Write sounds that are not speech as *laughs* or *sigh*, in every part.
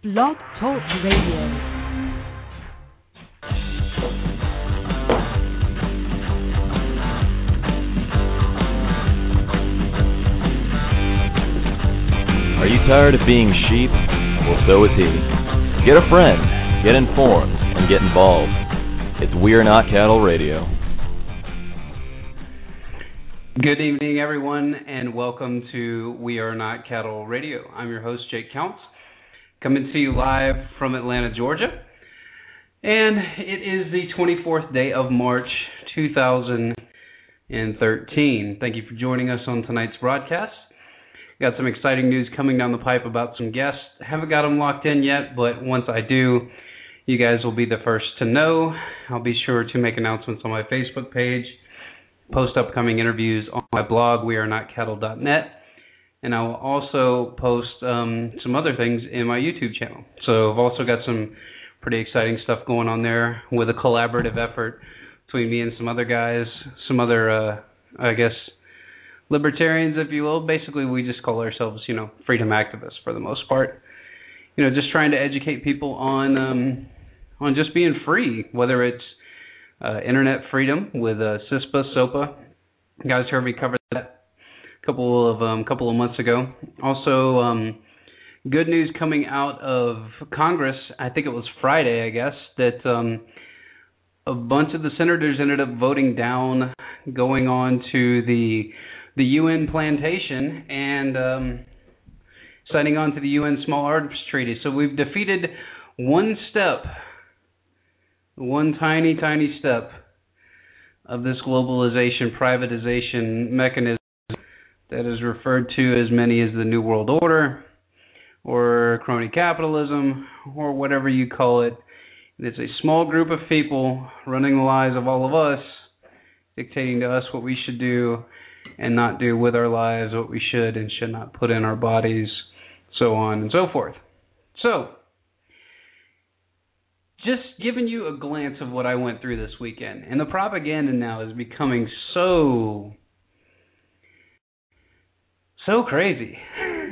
Blog Talk Radio. Are you tired of being sheep? Well, so is he. Get a friend, get informed, and get involved. It's We're Not Cattle Radio. Good evening, everyone, and welcome to We Are Not Cattle Radio. I'm your host, Jake Counts, coming to you live from Atlanta, Georgia. And it is the 24th day of March 2013. Thank you for joining us on tonight's broadcast. Got some exciting news coming down the pipe about some guests. Haven't got them locked in yet, but once I do, you guys will be the first to know. I'll be sure to make announcements on my Facebook page, post upcoming interviews on my blog, wearenotcattle.net, and I will also post um, some other things in my YouTube channel. So I've also got some pretty exciting stuff going on there with a collaborative effort between me and some other guys, some other, uh, I guess, libertarians, if you will. Basically, we just call ourselves, you know, freedom activists for the most part. You know, just trying to educate people on um, on just being free, whether it's uh, internet freedom with uh, CISPA, SOPA. Guys heard me cover that couple of um, couple of months ago. Also, um, good news coming out of Congress. I think it was Friday, I guess, that um, a bunch of the senators ended up voting down going on to the the UN plantation and um, signing on to the UN Small Arms Treaty. So we've defeated one step, one tiny, tiny step of this globalization, privatization mechanism that is referred to as many as the New World Order or crony capitalism or whatever you call it. It's a small group of people running the lives of all of us, dictating to us what we should do and not do with our lives what we should and should not put in our bodies, so on and so forth. So, just giving you a glance of what I went through this weekend. And the propaganda now is becoming so so crazy. *laughs*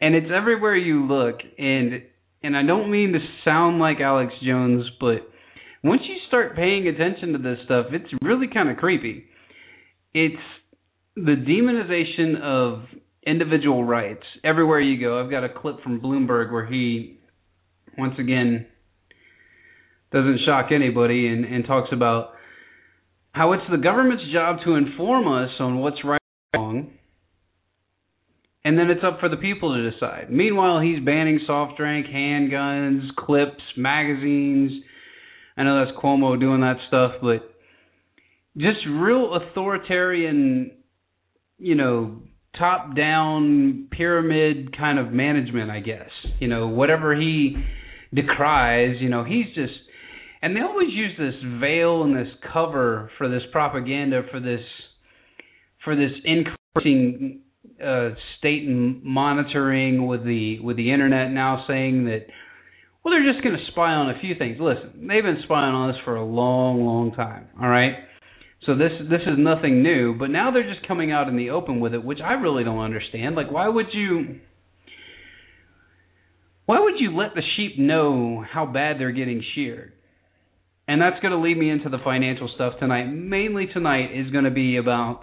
and it's everywhere you look and and I don't mean to sound like Alex Jones, but once you start paying attention to this stuff, it's really kind of creepy it's the demonization of individual rights everywhere you go. I've got a clip from Bloomberg where he, once again, doesn't shock anybody and, and talks about how it's the government's job to inform us on what's right wrong, and then it's up for the people to decide. Meanwhile, he's banning soft drink, handguns, clips, magazines. I know that's Cuomo doing that stuff, but just real authoritarian, you know, top down pyramid kind of management, I guess. You know, whatever he decries, you know, he's just and they always use this veil and this cover for this propaganda for this for this increasing uh, state and monitoring with the with the internet now saying that well they're just going to spy on a few things. Listen, they've been spying on us for a long, long time. All right, so this this is nothing new, but now they're just coming out in the open with it, which I really don't understand. Like why would you why would you let the sheep know how bad they're getting sheared? And that's going to lead me into the financial stuff tonight. Mainly tonight is going to be about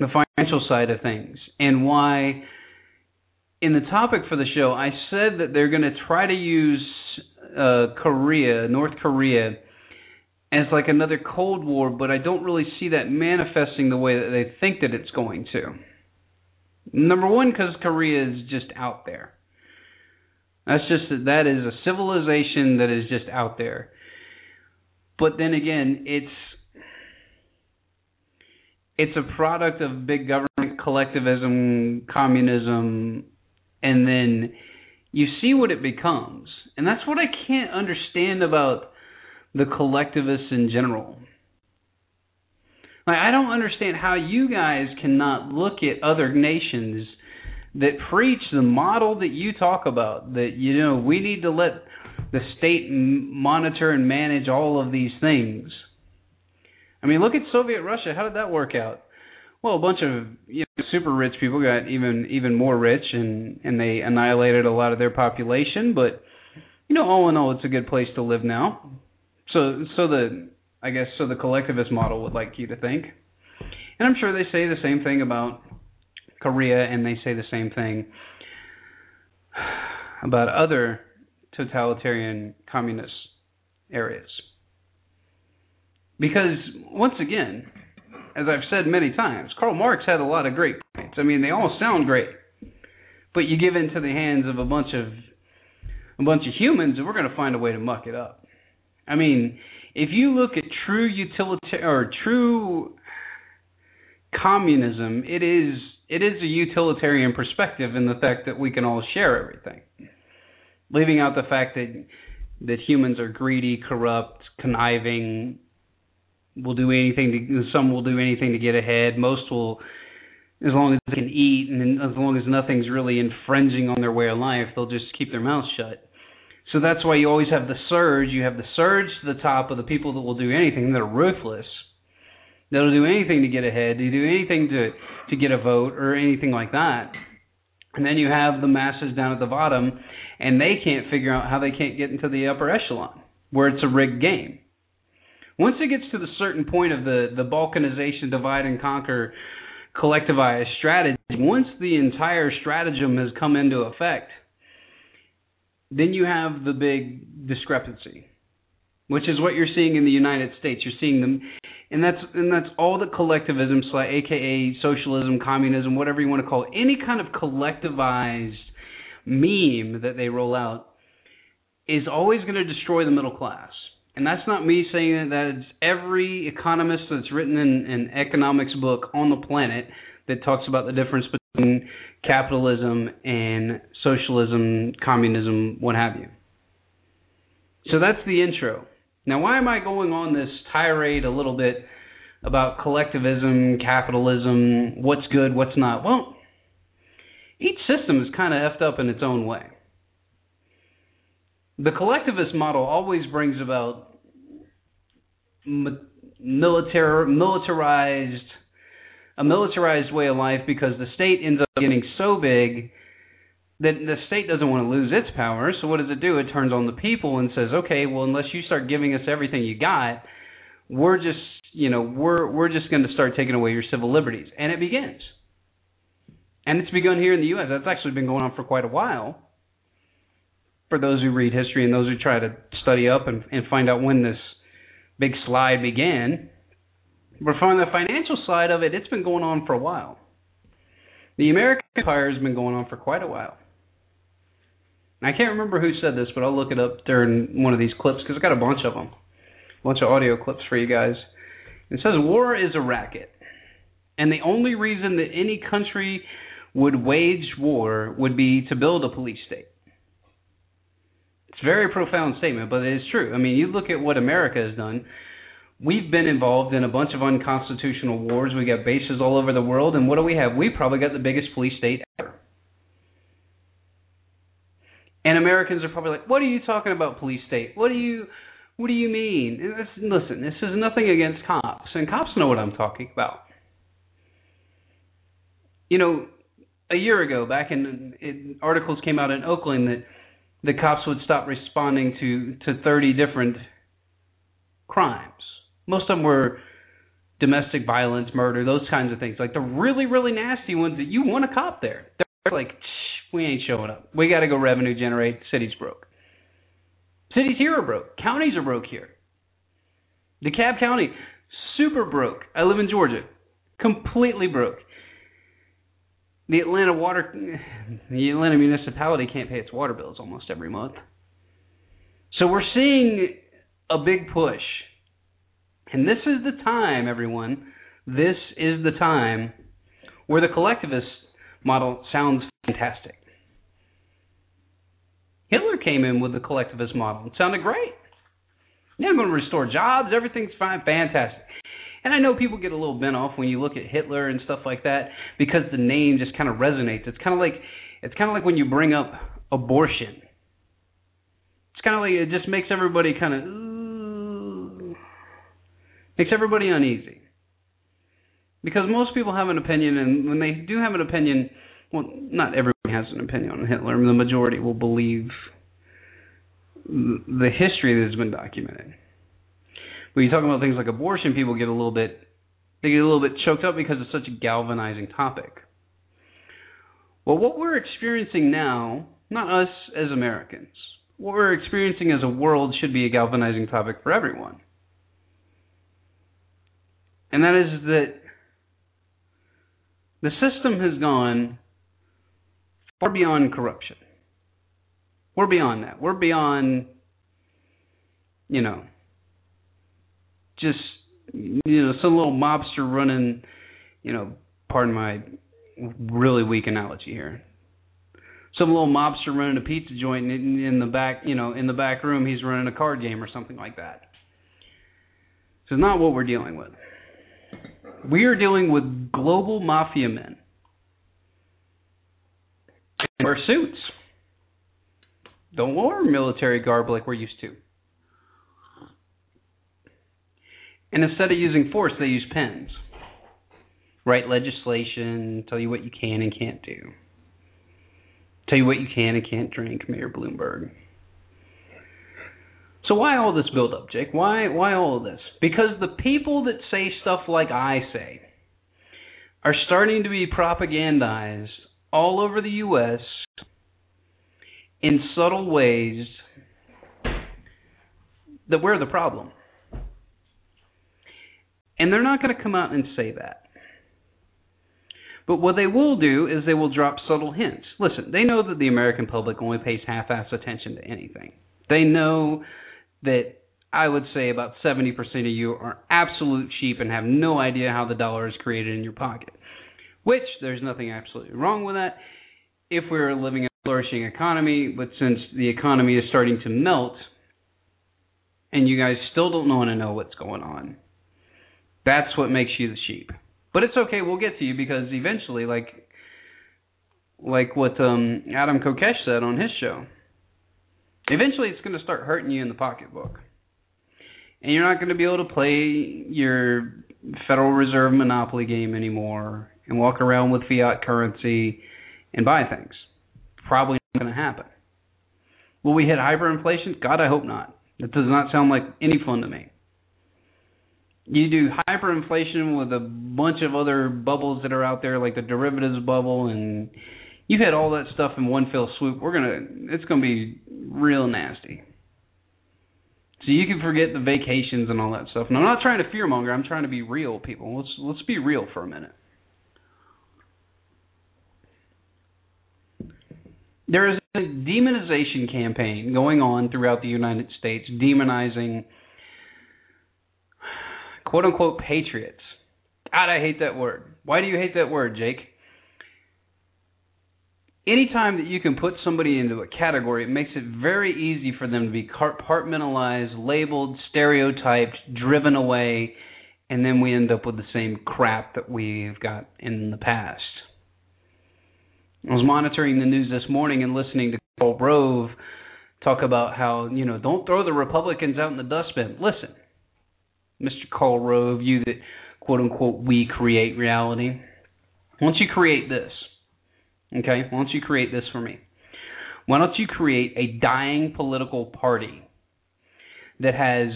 the financial side of things and why in the topic for the show I said that they're going to try to use uh, Korea, North Korea as like another Cold War, but I don't really see that manifesting the way that they think that it's going to. Number one, because Korea is just out there. That's just that is a civilization that is just out there. But then again, it's it's a product of big government collectivism, communism, and then you see what it becomes. And that's what I can't understand about the collectivists in general. Like I don't understand how you guys cannot look at other nations that preach the model that you talk about that you know we need to let the state monitor and manage all of these things. I mean, look at Soviet Russia. How did that work out? Well, a bunch of you know, super rich people got even even more rich and and they annihilated a lot of their population but you know all in all it's a good place to live now so so the i guess so the collectivist model would like you to think and i'm sure they say the same thing about korea and they say the same thing *sighs* about other totalitarian communist areas because once again as I've said many times, Karl Marx had a lot of great points. I mean, they all sound great, but you give into the hands of a bunch of a bunch of humans, and we're going to find a way to muck it up. I mean, if you look at true utilitarian or true communism, it is it is a utilitarian perspective in the fact that we can all share everything, leaving out the fact that that humans are greedy, corrupt, conniving, will do anything to some will do anything to get ahead. Most will as long as they can eat and as long as nothing's really infringing on their way of life, they'll just keep their mouths shut. So that's why you always have the surge. You have the surge to the top of the people that will do anything that are ruthless. That'll do anything to get ahead, to do anything to to get a vote or anything like that. And then you have the masses down at the bottom, and they can't figure out how they can't get into the upper echelon, where it's a rigged game. Once it gets to the certain point of the the balkanization, divide and conquer, collectivized strategy, once the entire stratagem has come into effect, then you have the big discrepancy, which is what you're seeing in the United States. You're seeing them, and that's and that's all the collectivism, aka socialism, communism, whatever you want to call it, any kind of collectivized meme that they roll out is always going to destroy the middle class and that's not me saying. That it's every economist that's written in an economics book on the planet that talks about the difference between capitalism and socialism, communism, what have you. So that's the intro. Now, why am I going on this tirade a little bit about collectivism, capitalism, what's good, what's not? Well, each system is kind of effed up in its own way. The collectivist model always brings about militar militarized a militarized way of life because the state ends up getting so big that the state doesn't want to lose its power. So what does it do? It turns on the people and says, "Okay, well unless you start giving us everything you got, we're just, you know, we're we're just going to start taking away your civil liberties." And it begins. And it's begun here in the US. That's actually been going on for quite a while. For those who read history and those who try to study up and, and find out when this big slide began. But from the financial side of it, it's been going on for a while. The American empire has been going on for quite a while. I can't remember who said this, but I'll look it up during one of these clips because I've got a bunch of them, a bunch of audio clips for you guys. It says war is a racket, and the only reason that any country would wage war would be to build a police state. It's a very profound statement, but it is true. I mean, you look at what America has done. We've been involved in a bunch of unconstitutional wars. We got bases all over the world, and what do we have? We probably got the biggest police state ever. And Americans are probably like, "What are you talking about, police state? What do you, what do you mean?" listen, this is nothing against cops, and cops know what I'm talking about. You know, a year ago, back in, in articles came out in Oakland that the cops would stop responding to to 30 different crimes. Most of them were domestic violence, murder, those kinds of things. Like the really really nasty ones that you want a cop there. They're like, we ain't showing up. We got to go revenue generate. City's broke. Cities here are broke. Counties are broke here. DeKalb County, super broke. I live in Georgia, completely broke the Atlanta water, the Atlanta municipality can't pay its water bills almost every month. So we're seeing a big push. And this is the time, everyone. This is the time where the collectivist model sounds fantastic. Hitler came in with the collectivist model. It sounded great. Yeah, I'm going to restore jobs. Everything's fine. Fantastic. And I know people get a little bent off when you look at Hitler and stuff like that because the name just kind of resonates. It's kind of like it's kind of like when you bring up abortion. It's kind of like it just makes everybody kind of makes everybody uneasy. Because most people have an opinion, and when they do have an opinion, well, not everyone has an opinion on Hitler. The majority will believe the history that has been documented. When you talk about things like abortion, people get a little bit they get a little bit choked up because it's such a galvanizing topic. Well, what we're experiencing now, not us as Americans, what we're experiencing as a world should be a galvanizing topic for everyone. And that is that the system has gone far beyond corruption. We're beyond that. We're beyond, you know, just you know some little mobster running, you know, pardon my really weak analogy here. Some little mobster running a pizza joint in, in the back, you know, in the back room, he's running a card game or something like that. It's not what we're dealing with. We are dealing with global mafia men. Wear suits. Don't wear military garb like we're used to. And instead of using force, they use pens. Write legislation, tell you what you can and can't do. Tell you what you can and can't drink, Mayor Bloomberg. So why all this build up, Jake? Why why all of this? Because the people that say stuff like I say are starting to be propagandized all over the US in subtle ways that we're the problem. And they're not going to come out and say that. But what they will do is they will drop subtle hints. Listen, they know that the American public only pays half ass attention to anything. They know that I would say about 70% of you are absolute sheep and have no idea how the dollar is created in your pocket. Which, there's nothing absolutely wrong with that if we are living in a flourishing economy, but since the economy is starting to melt and you guys still don't want to know what's going on, that's what makes you the sheep. But it's okay, we'll get to you because eventually, like like what um, Adam Kokesh said on his show, eventually it's going to start hurting you in the pocketbook. And you're not going to be able to play your Federal Reserve monopoly game anymore and walk around with fiat currency and buy things. Probably not going to happen. Will we hit hyperinflation? God, I hope not. That does not sound like any fun to me you do hyperinflation with a bunch of other bubbles that are out there, like the derivatives bubble, and you hit all that stuff in one fell swoop. We're gonna, it's gonna be real nasty. So you can forget the vacations and all that stuff. And I'm not trying to fearmonger. I'm trying to be real, people. Let's let's be real for a minute. There is a demonization campaign going on throughout the United States, demonizing quote unquote patriots. God, I hate that word. Why do you hate that word, Jake? Anytime that you can put somebody into a category, it makes it very easy for them to be compartmentalized, labeled, stereotyped, driven away, and then we end up with the same crap that we've got in the past. I was monitoring the news this morning and listening to Karl Rove talk about how, you know, don't throw the Republicans out in the dustbin. Listen, Mr. Karl Rove, you that quote unquote we create reality. Once you create this? Okay, once you create this for me? Why don't you create a dying political party that has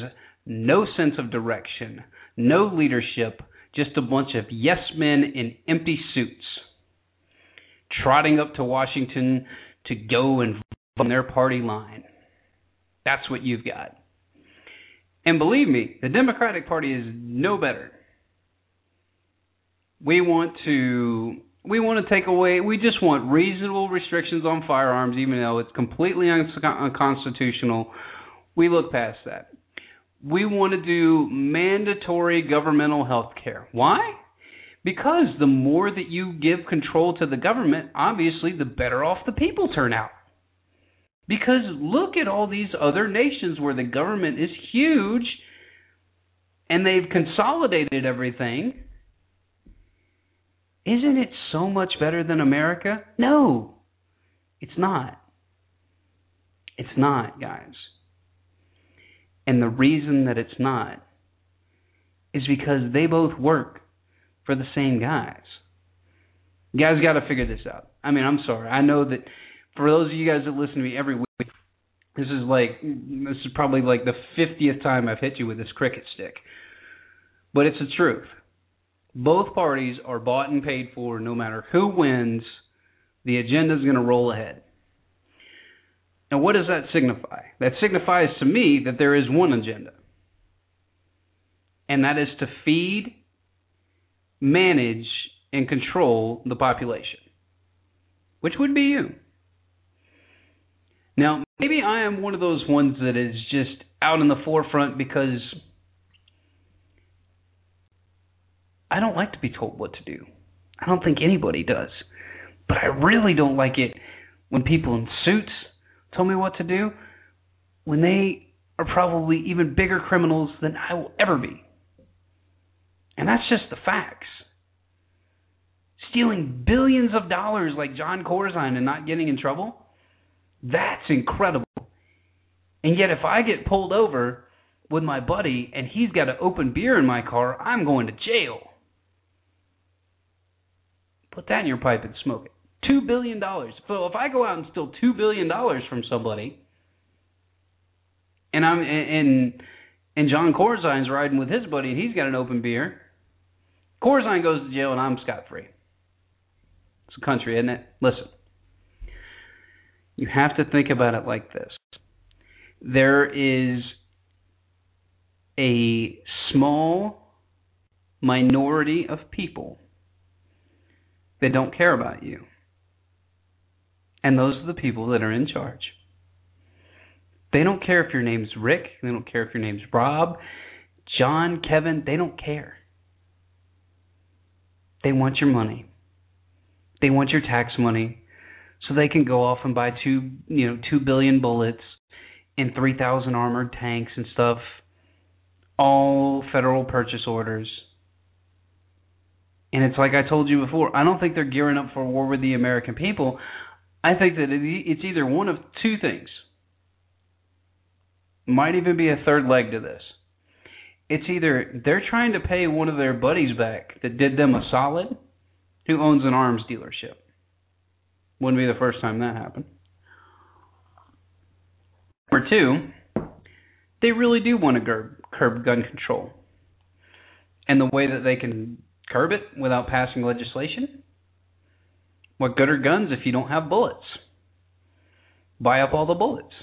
no sense of direction, no leadership, just a bunch of yes men in empty suits trotting up to Washington to go and on their party line. That's what you've got. And believe me, the Democratic Party is no better. We want to we want to take away we just want reasonable restrictions on firearms even though it's completely unconstitutional. We look past that. We want to do mandatory governmental health care. Why? Because the more that you give control to the government, obviously the better off the people turn out. Because look at all these other nations where the government is huge and they've consolidated everything. Isn't it so much better than America? No, it's not. It's not, guys. And the reason that it's not is because they both work for the same guys. You guys got to figure this out. I mean, I'm sorry. I know that for those of you guys that listen to me every week, this is like this is probably like the 50th time I've hit you with this cricket stick. But it's the truth. Both parties are bought and paid for no matter who wins. The agenda is going to roll ahead. And what does that signify? That signifies to me that there is one agenda. And that is to feed, manage, and control the population, which would be you. Now, maybe I am one of those ones that is just out in the forefront because I don't like to be told what to do. I don't think anybody does. But I really don't like it when people in suits tell me what to do when they are probably even bigger criminals than I will ever be. And that's just the facts. Stealing billions of dollars like Jon Corzine and not getting in trouble, that's incredible. And yet, if I get pulled over with my buddy and he's got an open beer in my car, I'm going to jail. Put that in your pipe and smoke it. Two billion dollars. So if I go out and steal two billion dollars from somebody, and I'm and and Jon Corzine's riding with his buddy and he's got an open beer, Corzine goes to jail and I'm scot free. It's a country, isn't it? Listen, you have to think about it like this. There is a small minority of people that don't care about you. And those are the people that are in charge. They don't care if your name's Rick, they don't care if your name's Rob, John, Kevin, they don't care. They want your money. They want your tax money so they can go off and buy two, you know, 2 billion bullets and 3,000 armored tanks and stuff. All federal purchase orders. And it's like I told you before, I don't think they're gearing up for war with the American people. I think that it's either one of two things. Might even be a third leg to this. It's either they're trying to pay one of their buddies back that did them a solid, who owns an arms dealership. Wouldn't be the first time that happened. Number two, they really do want to curb, curb gun control. And the way that they can curb it without passing legislation what good are guns if you don't have bullets? Buy up all the bullets.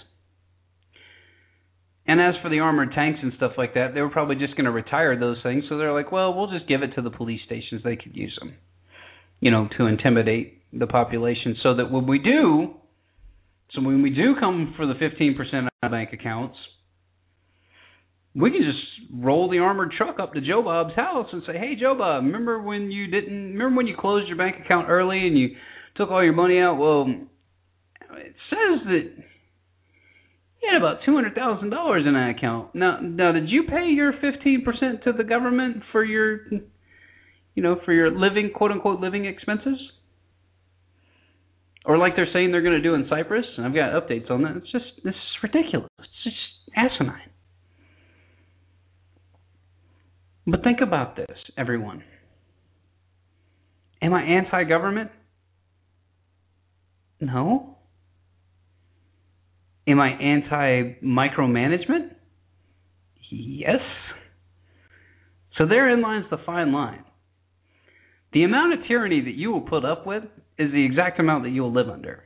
And as for the armored tanks and stuff like that, they were probably just going to retire those things. So they're like, well, we'll just give it to the police stations. They could use them, you know, to intimidate the population so that when we do, so when we do come for the 15% of bank accounts, we can just roll the armored truck up to Joe Bob's house and say, "Hey, Joe Bob, remember when you didn't? Remember when you closed your bank account early and you took all your money out? Well, it says that you had about two hundred thousand dollars in that account. Now, now, did you pay your fifteen percent to the government for your, you know, for your living quote unquote living expenses?" Or like they're saying they're going to do in Cyprus, and I've got updates on that. It's just this is ridiculous. It's just asinine. But think about this, everyone. Am I anti government? No. Am I anti micromanagement? Yes. So therein lies the fine line. The amount of tyranny that you will put up with is the exact amount that you will live under.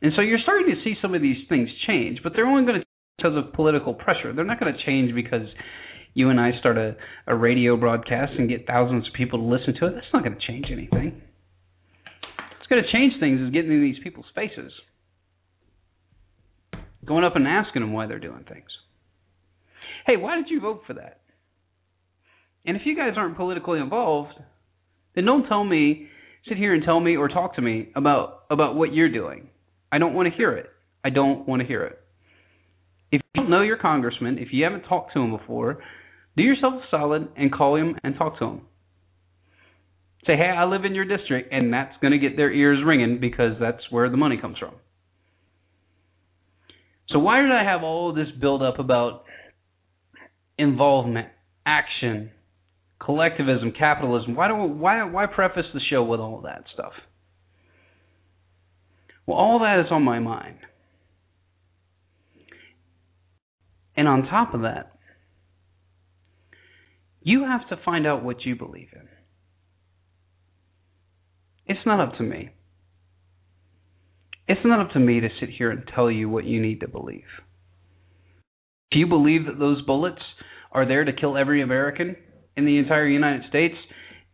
And so you're starting to see some of these things change, but they're only going to change because of political pressure. They're not going to change because you and I start a, a radio broadcast and get thousands of people to listen to it, that's not going to change anything. What's going to change things is getting in these people's faces, going up and asking them why they're doing things. Hey, why did you vote for that? And if you guys aren't politically involved, then don't tell me, sit here and tell me or talk to me about about what you're doing. I don't want to hear it. I don't want to hear it. If you don't know your congressman, if you haven't talked to him before, do yourself a solid and call him and talk to him. Say, hey, I live in your district, and that's going to get their ears ringing because that's where the money comes from. So, why did I have all this build up about involvement, action, collectivism, capitalism. Why do why why preface the show with all that stuff? Well, all that is on my mind. And on top of that, you have to find out what you believe in. It's not up to me. It's not up to me to sit here and tell you what you need to believe. If you believe that those bullets are there to kill every American in the entire United States,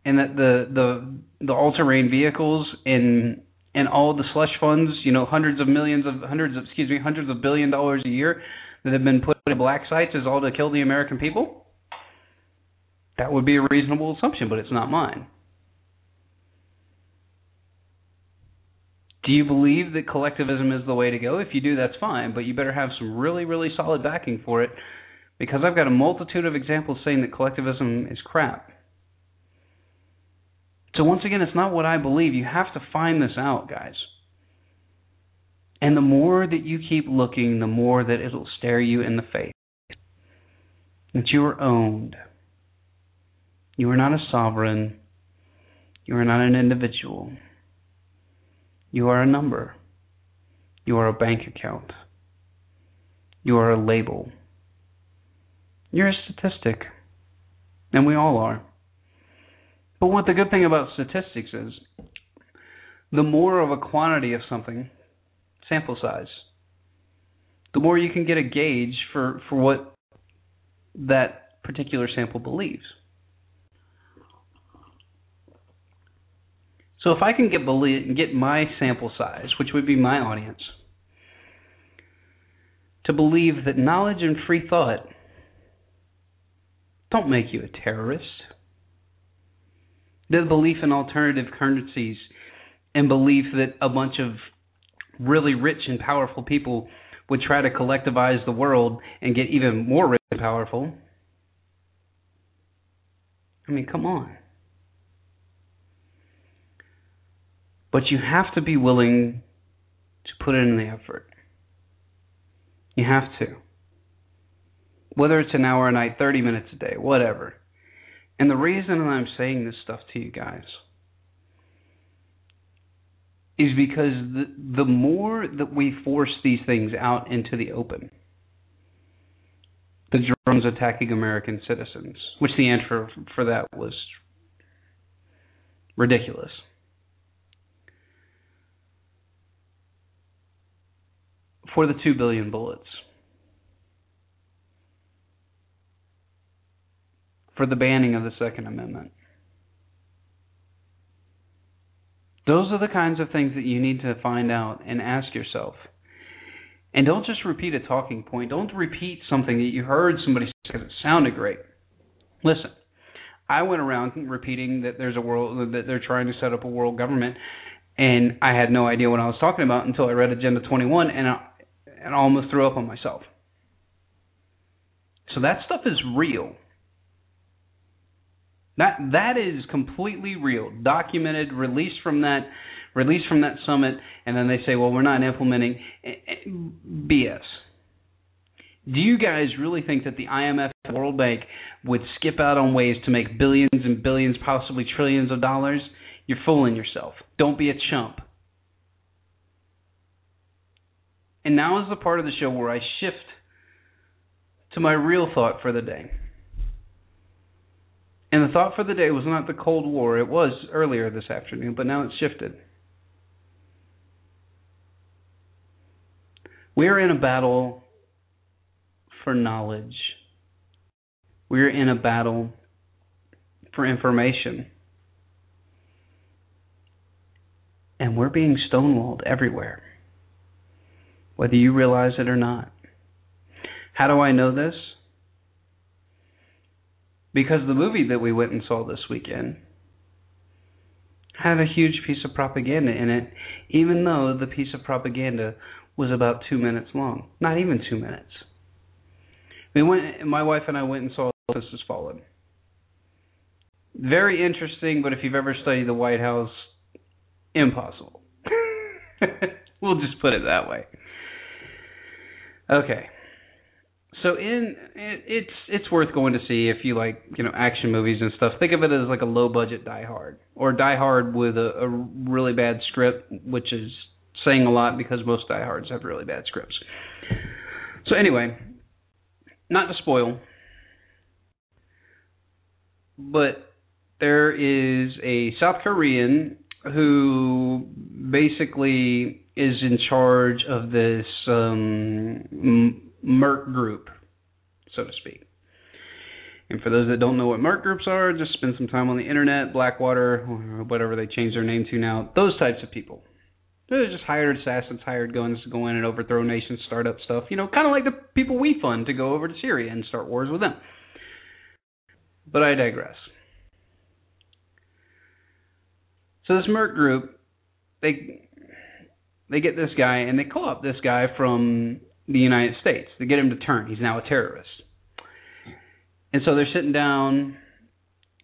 and that the the the all-terrain vehicles and and all the slush funds, you know, hundreds of millions of hundreds of excuse me, hundreds of billion dollars a year that have been put in black sites is all to kill the American people? That would be a reasonable assumption, but it's not mine. Do you believe that collectivism is the way to go? If you do, that's fine, but you better have some really, really solid backing for it because I've got a multitude of examples saying that collectivism is crap. So, once again, it's not what I believe. You have to find this out, guys. And the more that you keep looking, the more that it'll stare you in the face. That you are owned. You are not a sovereign. You are not an individual. You are a number. You are a bank account. You are a label. You're a statistic. And we all are. But what the good thing about statistics is, the more of a quantity of something, sample size, the more you can get a gauge for, for what that particular sample believes. So if I can get believe, get my sample size, which would be my audience, to believe that knowledge and free thought don't make you a terrorist. The belief in alternative currencies and belief that a bunch of really rich and powerful people would try to collectivize the world and get even more rich and powerful. I mean, come on. But you have to be willing to put in the effort. You have to. Whether it's an hour a night, 30 minutes a day, whatever. And the reason I'm saying this stuff to you guys is because the, the more that we force these things out into the open, the drones attacking American citizens, which the answer for that was ridiculous. for the 2 billion bullets. For the banning of the Second Amendment. Those are the kinds of things that you need to find out and ask yourself. And don't just repeat a talking point. Don't repeat something that you heard somebody say because it sounded great. Listen, I went around repeating that there's a world that they're trying to set up a world government, and I had no idea what I was talking about until I read Agenda 21, and I, and I almost threw up on myself. So that stuff is real. That that is completely real, documented, released from that released from that summit, and then they say, "Well, we're not implementing eh, eh, BS." Do you guys really think that the IMF and World Bank would skip out on ways to make billions and billions, possibly trillions of dollars? You're fooling yourself. Don't be a chump. And now is the part of the show where I shift to my real thought for the day. And the thought for the day was not the Cold War. It was earlier this afternoon, but now it's shifted. We are in a battle for knowledge. We are in a battle for information. And we're being stonewalled everywhere whether you realize it or not. How do I know this? Because the movie that we went and saw this weekend had a huge piece of propaganda in it, even though the piece of propaganda was about two minutes long. Not even two minutes. We went. My wife and I went and saw This Has Fallen. Very interesting, but if you've ever studied the White House, impossible. *laughs* we'll just put it that way. Okay. So in it, it's it's worth going to see if you like you know action movies and stuff. Think of it as like a low budget Die Hard or Die Hard with a, a really bad script, which is saying a lot because most Die Hards have really bad scripts. So anyway, not to spoil, but there is a South Korean who basically is in charge of this um, Merc group, so to speak. And for those that don't know what Merc groups are, just spend some time on the internet, Blackwater, whatever they change their name to now. Those types of people. They're just hired assassins, hired guns to go in and overthrow nations, start up stuff. You know, kind of like the people we fund to go over to Syria and start wars with them. But I digress. So this Merc group, they they get this guy and they up this guy from the United States. to get him to turn. He's now a terrorist. And so they're sitting down.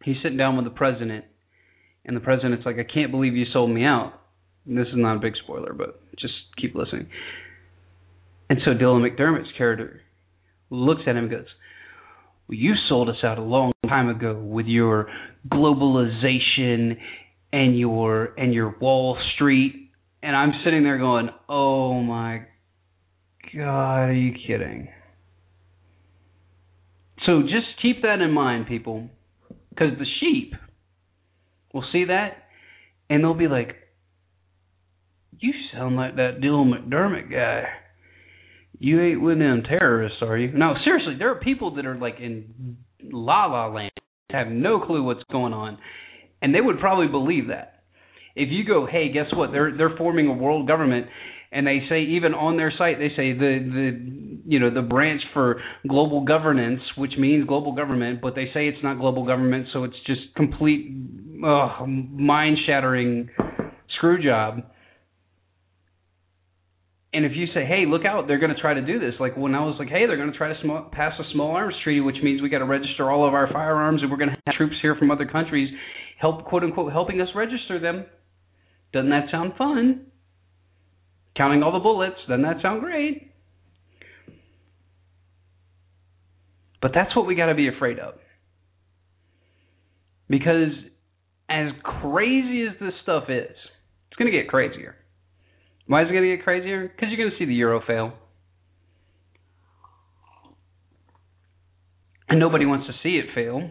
He's sitting down with the president, and the president's like, "I can't believe you sold me out." And this is not a big spoiler, but just keep listening. And so Dylan McDermott's character looks at him and goes, well, "You sold us out a long time ago with your globalization and your and your Wall Street." And I'm sitting there going, "Oh my God, are you kidding?" So just keep that in mind, people, because the sheep will see that and they'll be like, "You sound like that Dylan McDermott guy." You ain't with them terrorists, are you? No, seriously, there are people that are like in la la land, have no clue what's going on, and they would probably believe that. If you go, hey, guess what? They're they're forming a world government, and they say even on their site they say the the you know the branch for global governance, which means global government, but they say it's not global government, so it's just complete uh, mind shattering screw job. And if you say, "Hey, look out! They're going to try to do this," like when I was like, "Hey, they're going to try to sm- pass a small arms treaty, which means we got to register all of our firearms, and we're going to have troops here from other countries, help quote unquote helping us register them," doesn't that sound fun? Counting all the bullets, doesn't that sound great? But that's what we got to be afraid of. Because as crazy as this stuff is, it's going to get crazier. Why is it going to get crazier? Because you're going to see the euro fail. And nobody wants to see it fail.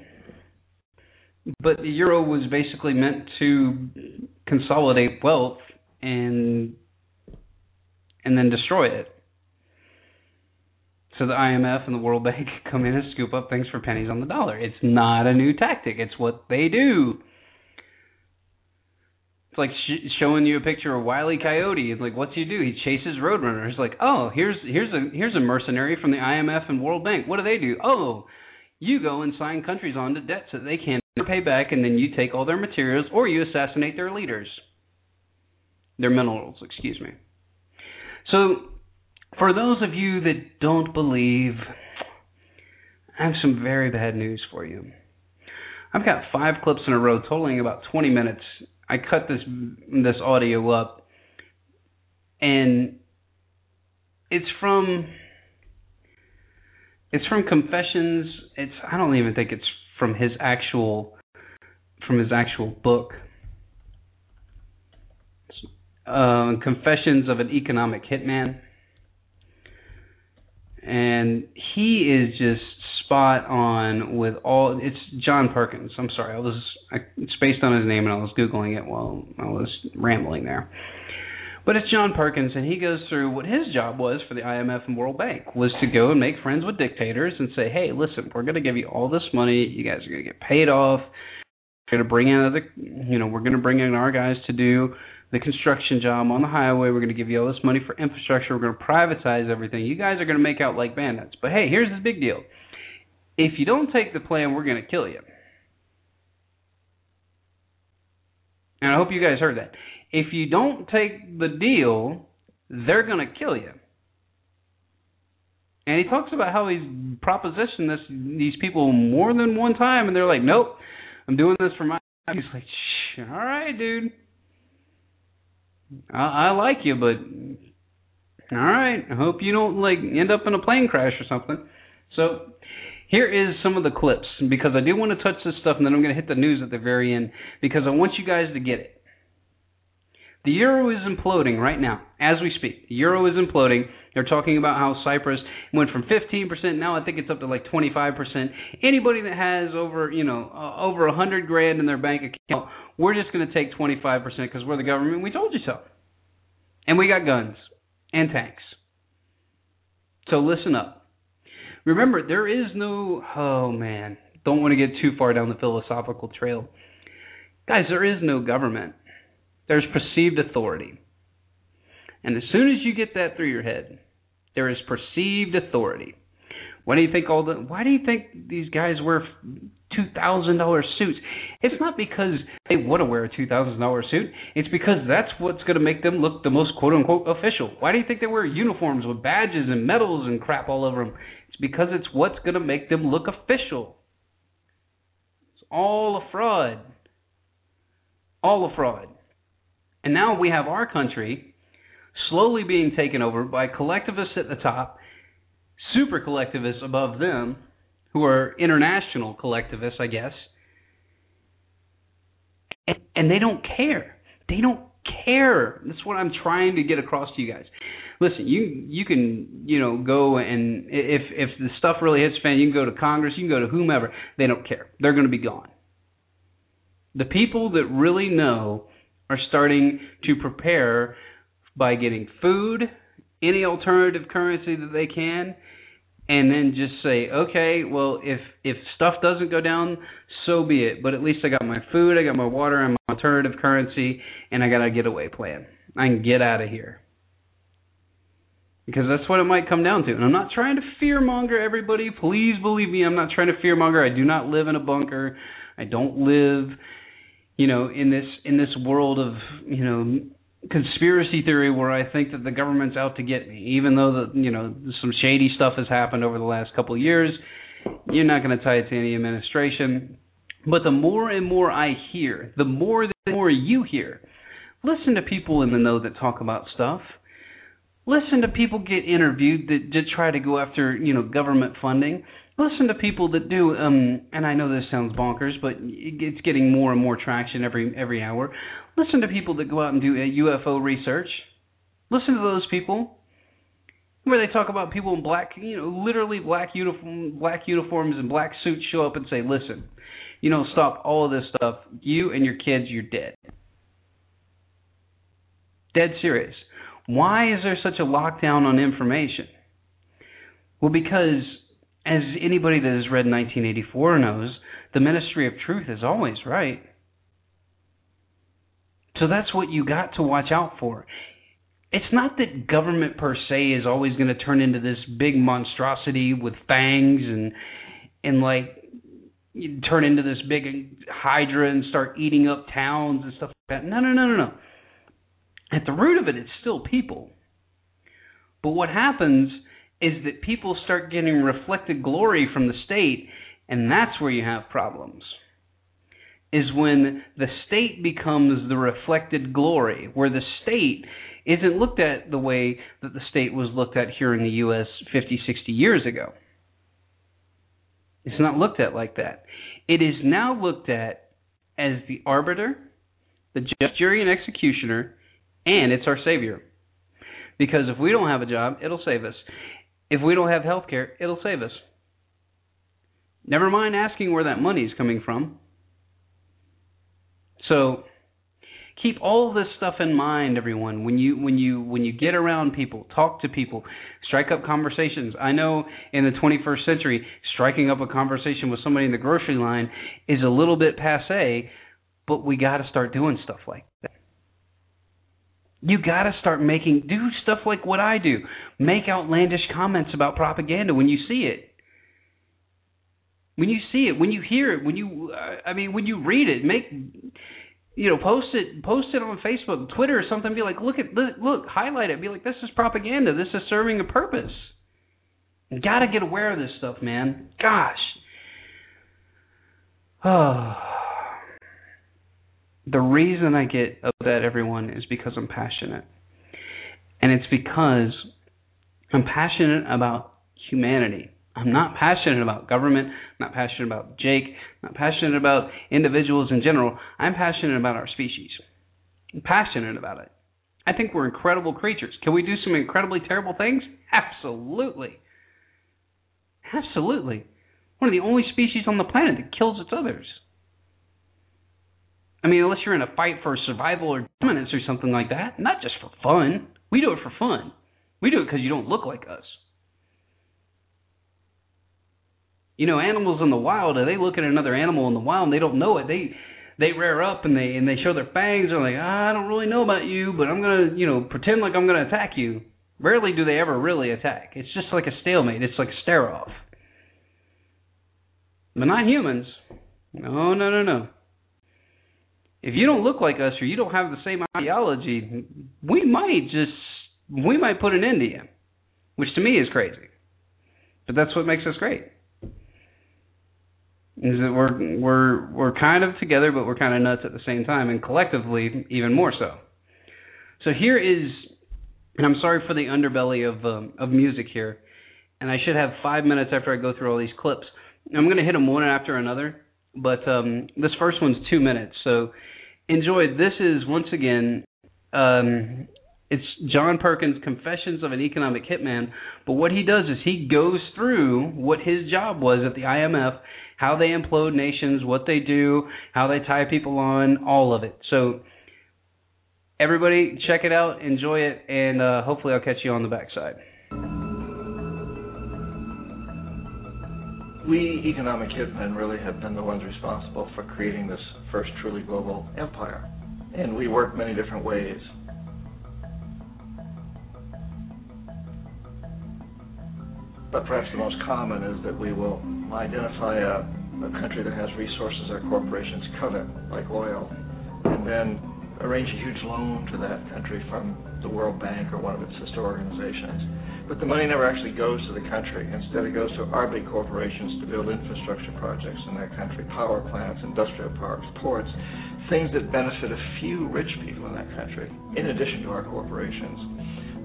But the euro was basically meant to consolidate wealth and and then destroy it. So the IMF and the World Bank *laughs* come in and scoop up things for pennies on the dollar. It's not a new tactic. It's what they do. It's like sh- showing you a picture of Wiley Coyote. It's like, what's he do? He chases roadrunners. Like, oh, here's here's a here's a mercenary from the IMF and World Bank. What do they do? Oh, you go and sign countries onto debts that they can't pay back, and then you take all their materials, or you assassinate their leaders, their minerals. Excuse me. So, for those of you that don't believe, I have some very bad news for you. I've got five clips in a row, totaling about 20 minutes. I cut this this audio up, and it's from it's from Confessions. It's I don't even think it's from his actual from his actual book uh, Confessions of an Economic Hitman. And he is just spot on with all. It's John Perkins. I'm sorry, I was I spaced on his name and I was googling it while I was rambling there. But it's John Perkins, and he goes through what his job was for the IMF and World Bank was to go and make friends with dictators and say, "Hey, listen, we're going to give you all this money. You guys are going to get paid off. We're going to bring in other, you know, we're going to bring in our guys to do the construction job on the highway. We're going to give you all this money for infrastructure. We're going to privatize everything. You guys are going to make out like bandits. But hey, here's the big deal. If you don't take the plan, we're going to kill you. And I hope you guys heard that. If you don't take the deal, they're going to kill you. And he talks about how he's propositioned this these people more than one time, and they're like, "Nope, I'm doing this for my." He's like, Shh, "All right, dude." I, I like you, but all right. I hope you don't like end up in a plane crash or something. So here is some of the clips because I do want to touch this stuff and then I'm going to hit the news at the very end because I want you guys to get it. The euro is imploding right now as we speak. The euro is imploding. They're talking about how Cyprus went from 15% now I think it's up to like 25%. Anybody that has over, you know, uh, over 100 grand in their bank account, we're just going to take 25% because we're the government. We told you so. And we got guns and tanks. So listen up. Remember, there is no, oh man, don't want to get too far down the philosophical trail. Guys, there is no government there's perceived authority. And as soon as you get that through your head, there is perceived authority. Why do you think all the why do you think these guys wear two thousand dollar suits? It's not because they want to wear a two thousand dollar suit. It's because that's what's going to make them look the most quote unquote official. Why do you think they wear uniforms with badges and medals and crap all over them? It's because it's what's going to make them look official. It's all a fraud. All a fraud. And now we have our country slowly being taken over by collectivists at the top, super collectivists above them, who are international collectivists, I guess. And, and they don't care. They don't care. That's what I'm trying to get across to you guys. Listen, you you can you know go and if if the stuff really hits fan, you can go to Congress, you can go to whomever. They don't care. They're going to be gone. The people that really know are starting to prepare by getting food, any alternative currency that they can, and then just say, okay, well, if if stuff doesn't go down, so be it. But at least I got my food, I got my water, and my alternative currency, and I got a getaway plan. I can get out of here. Because that's what it might come down to. And I'm not trying to fearmonger everybody. Please believe me, I'm not trying to fearmonger. I do not live in a bunker. I don't live you know, in this in this world of you know conspiracy theory where I think that the government's out to get me, even though the you know some shady stuff has happened over the last couple of years. You're not going to tie it to any administration. But the more and more I hear, the more the more you hear. Listen to people in the know that talk about stuff. Listen to people get interviewed that, that try to go after you know government funding. Listen to people that do um and I know this sounds bonkers but it's getting more and more traction every every hour. Listen to people that go out and do UFO research. Listen to those people where they talk about people in black you know literally black uniform black uniforms and black suits show up and say listen you know stop all of this stuff. You and your kids you're dead. Dead serious why is there such a lockdown on information well because as anybody that has read 1984 knows, the ministry of truth is always right. So that's what you got to watch out for. It's not that government per se is always going to turn into this big monstrosity with fangs and and like turn into this big hydra and start eating up towns and stuff like that. No, no, no, no, no. At the root of it, it's still people. But what happens is that people start getting reflected glory from the state, and that's where you have problems. Is when the state becomes the reflected glory, where the state isn't looked at the way that the state was looked at here in the U.S. 50, 60 years ago. It's not looked at like that. It is now looked at as the arbiter, the jury, and executioner, and it's our savior. Because if we don't have a job, it'll save us. If we don't have health care, it'll save us. Never mind asking where that money is coming from. So keep all this stuff in mind everyone when you when you when you get around people talk to people strike up conversations i know in the 21st century striking up a conversation with somebody in the grocery line is a little bit passe but we got to start doing stuff like that you got to start making do stuff like what I do. Make outlandish comments about propaganda when you see it. When you see it, when you hear it, when you uh, I mean when you read it, make you know, post it post it on Facebook, Twitter or something be like, "Look at look, highlight it. Be like, "This is propaganda. This is serving a purpose." You got to get aware of this stuff, man. Gosh. Oh. *sighs* *sighs* the reason I get upset everyone is because I'm passionate. And it's because I'm passionate about humanity. I'm not passionate about government. I'm not passionate about Jake. I'm not passionate about individuals in general. I'm passionate about our species. I'm passionate about it. I think we're incredible creatures. Can we do some incredibly terrible things? Absolutely. Absolutely. One of the only species on the planet that kills its others. I mean, unless you're in a fight for survival or dominance or something like that, not just for fun. We do it for fun. We do it because you don't look like us. You know, animals in the wild, they look at another animal in the wild and they don't know it. They they rear up and they and they show their fangs. They're like, ah, I don't really know about you, but I'm gonna, you know, pretend like I'm gonna attack you. Rarely do they ever really attack. It's just like a stalemate. It's like a stare off. But not humans. No, no, no, no. If you don't look like us or you don't have the same ideology, we might just we might put an end to you, which to me is crazy. But that's what makes us great. Is that we're we're we're kind of together, but we're kind of nuts at the same time, and collectively even more so. So here is, and I'm sorry for the underbelly of um, of music here, and I should have five minutes after I go through all these clips. I'm going to hit them one after another, but um, this first one's two minutes, so enjoy. This is once again um, it's John Perkins' Confessions of an Economic Hitman. But what he does is he goes through what his job was at the IMF, how they implode nations, what they do, how they tie people on, all of it. So everybody, check it out, enjoy it, and uh, hopefully I'll catch you on the backside. We economic hitmen really have been the ones responsible for creating this first truly global empire. And we work many different ways. but perhaps the most common is that we will identify a, a country that has resources our corporations covet, like oil, and then arrange a huge loan to that country from the World Bank or one of its sister organizations. But the money never actually goes to the country. Instead, it goes to our big corporations to build infrastructure projects in that country, power plants, industrial parks, ports, things that benefit a few rich people in that country, in addition to our corporations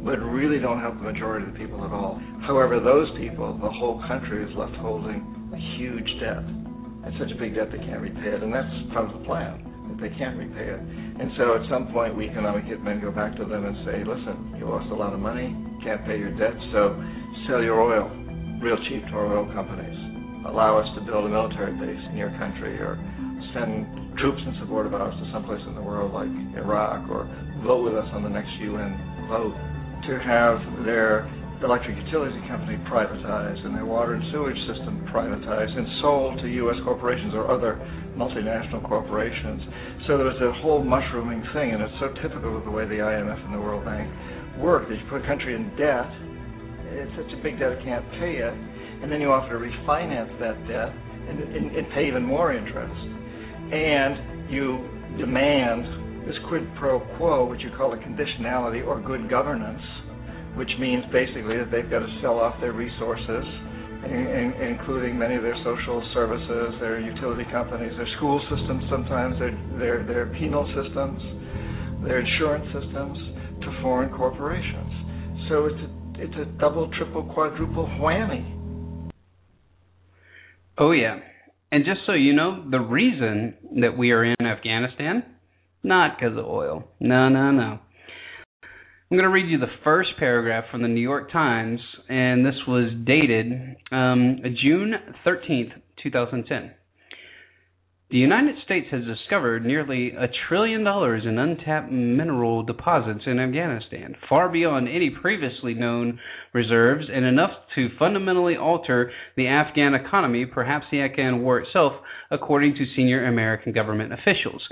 but really don't help the majority of the people at all. However, those people, the whole country is left holding a huge debt. It's such a big debt they can't repay it, and that's part of the plan, they can't repay it. And so at some point, we economic hitmen go back to them and say, listen, you lost a lot of money, can't pay your debt, so sell your oil real cheap to our oil companies. Allow us to build a military base in your country or send troops in support of ours to someplace in the world like Iraq or vote with us on the next UN vote to have their electric utility company privatized and their water and sewage system privatized and sold to U.S. corporations or other multinational corporations. So there was a whole mushrooming thing, and it's so typical of the way the IMF and the World Bank work. That you put a country in debt, it's such a big debt it can't pay it, and then you offer to refinance that debt and, and, and pay even more interest. And you demand this quid pro quo, which you call a conditionality or good governance, which means basically that they've got to sell off their resources, in, in, including many of their social services, their utility companies, their school systems, sometimes their their their penal systems, their insurance systems, to foreign corporations. So it's a, it's a double, triple, quadruple whammy. Oh yeah. And just so you know, the reason that we are in Afghanistan not because of oil. No, no, no. I'm going to read you the first paragraph from the New York Times, and this was dated um, June 13th, 2010. The United States has discovered nearly a trillion dollars in untapped mineral deposits in Afghanistan, far beyond any previously known reserves, and enough to fundamentally alter the Afghan economy, perhaps the Afghan war itself, according to senior American government officials.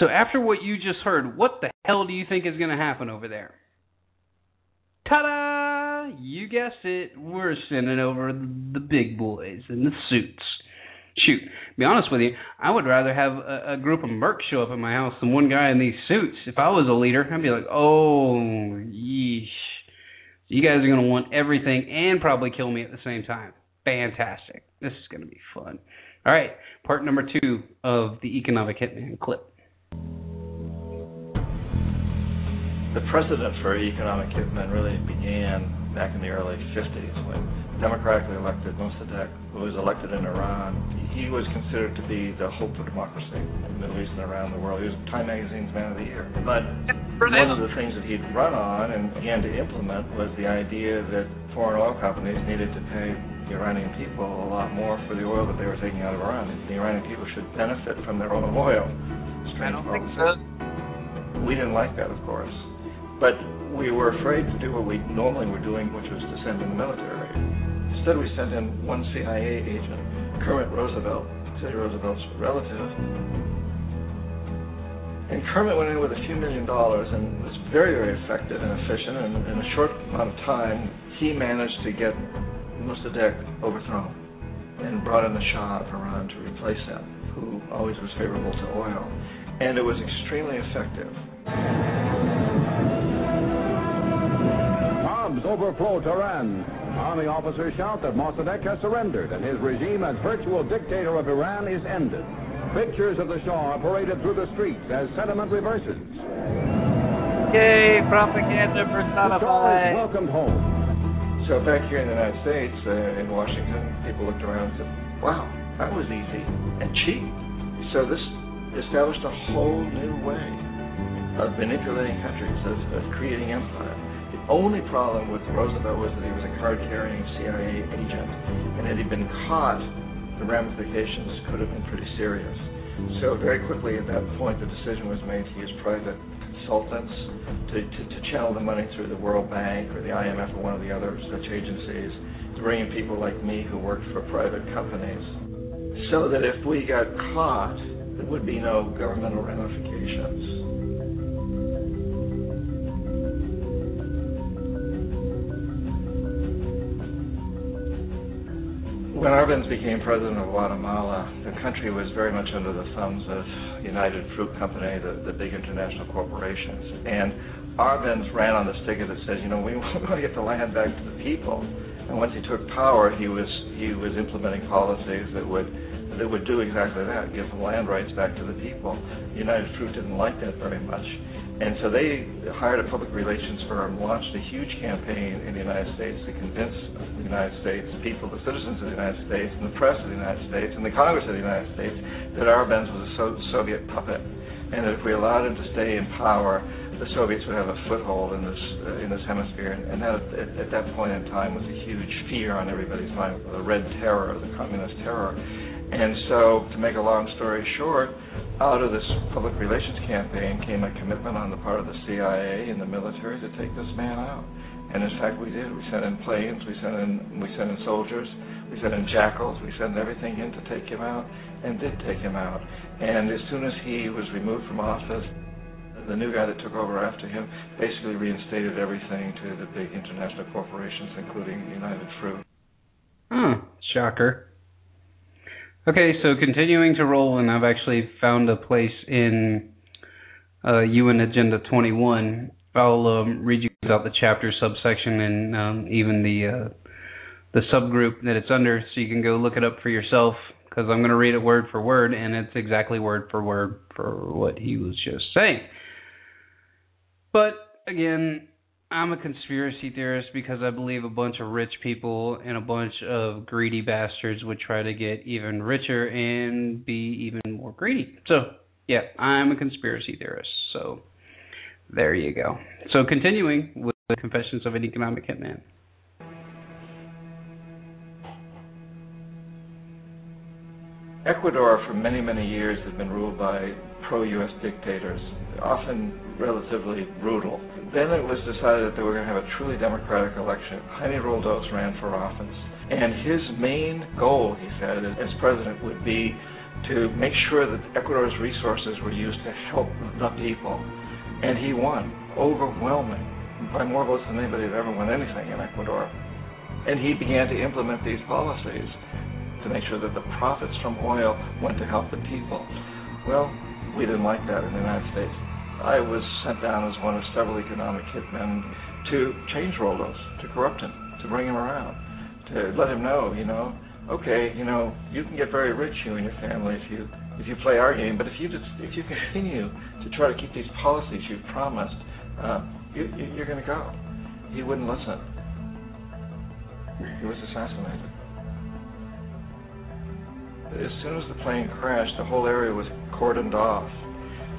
So after what you just heard, what the hell do you think is going to happen over there? Ta-da! You guessed it. We're sending over the big boys in the suits. Shoot, be honest with you, I would rather have a, a group of mercs show up at my house than one guy in these suits. If I was a leader, I'd be like, oh, yeesh. You guys are going to want everything and probably kill me at the same time. Fantastic. This is going to be fun. All right, part number two of the Economic Hitman clip. The precedent for economic hitmen really began back in the early 50s when democratically elected Mossadegh was elected in Iran. He was considered to be the hope for democracy in the Middle East and around the world. He was Time Magazine's Man of the Year. But one of the things that he'd run on and began to implement was the idea that foreign oil companies needed to pay the Iranian people a lot more for the oil that they were taking out of Iran. The Iranian people should benefit from their own oil. Strange I don't think so. We didn't like that, of course. But we were afraid to do what we normally were doing, which was to send in the military. Instead, we sent in one CIA agent, Kermit Roosevelt, Teddy Roosevelt's relative. And Kermit went in with a few million dollars and was very, very effective and efficient. And in a short amount of time, he managed to get Mossadegh overthrown and brought in the Shah of Iran to replace him, who always was favorable to oil. And it was extremely effective. Bombs overflow Tehran. Army officers shout that Mossadegh has surrendered and his regime as virtual dictator of Iran is ended. Pictures of the Shah are paraded through the streets as sentiment reverses. Yay, propaganda personified. welcomed home. Welcome home. So back here in the United States, uh, in Washington, people looked around and said, wow, that was easy and cheap. So this established a whole new way of manipulating countries, of, of creating empire. The only problem with Roosevelt was that he was a card-carrying CIA agent, and had he been caught, the ramifications could have been pretty serious. So very quickly at that point, the decision was made to use private consultants to, to, to channel the money through the World Bank or the IMF or one of the other such agencies, to bring in people like me who worked for private companies, so that if we got caught, there would be no governmental ramifications. When Arbenz became president of Guatemala, the country was very much under the thumbs of United Fruit Company, the, the big international corporations. And Arbenz ran on the stick that says, you know, we *laughs* want to get the land back to the people. And once he took power, he was he was implementing policies that would that would do exactly that, give the land rights back to the people. United Fruit didn't like that very much. And so they hired a public relations firm, launched a huge campaign in the United States to convince the United States people, the citizens of the United States, and the press of the United States, and the Congress of the United States, that Arbenz was a so- Soviet puppet, and that if we allowed him to stay in power, the Soviets would have a foothold in this uh, in this hemisphere, and that at, at that point in time was a huge fear on everybody's mind, the Red Terror, the Communist Terror. And so, to make a long story short, out of this public relations campaign came a commitment on the part of the CIA and the military to take this man out. And in fact, we did. We sent in planes, we sent in we sent in soldiers, we sent in jackals, we sent everything in to take him out, and did take him out. And as soon as he was removed from office, the new guy that took over after him basically reinstated everything to the big international corporations, including United Fruit. Hmm, shocker. Okay, so continuing to roll, and I've actually found a place in uh, UN Agenda 21. I'll um, read you out the chapter, subsection, and um, even the uh, the subgroup that it's under, so you can go look it up for yourself. Because I'm going to read it word for word, and it's exactly word for word for what he was just saying. But again, I'm a conspiracy theorist because I believe a bunch of rich people and a bunch of greedy bastards would try to get even richer and be even more greedy. So, yeah, I'm a conspiracy theorist. So, there you go. So, continuing with the Confessions of an Economic Hitman. Ecuador, for many, many years, has been ruled by pro U.S. dictators, often relatively brutal. Then it was decided that they were going to have a truly democratic election. Jaime Roldos ran for office. And his main goal, he said, as president, would be to make sure that Ecuador's resources were used to help the people. And he won, overwhelming, by more votes than anybody had ever won anything in Ecuador. And he began to implement these policies to make sure that the profits from oil went to help the people. Well, we didn't like that in the United States. I was sent down as one of several economic hitmen to change Roldos, to corrupt him, to bring him around, to let him know, you know, okay, you know, you can get very rich, you and your family, if you if you play our game, but if you just if you continue to try to keep these policies you've promised, uh, you, you're going to go. He wouldn't listen. He was assassinated. As soon as the plane crashed, the whole area was cordoned off.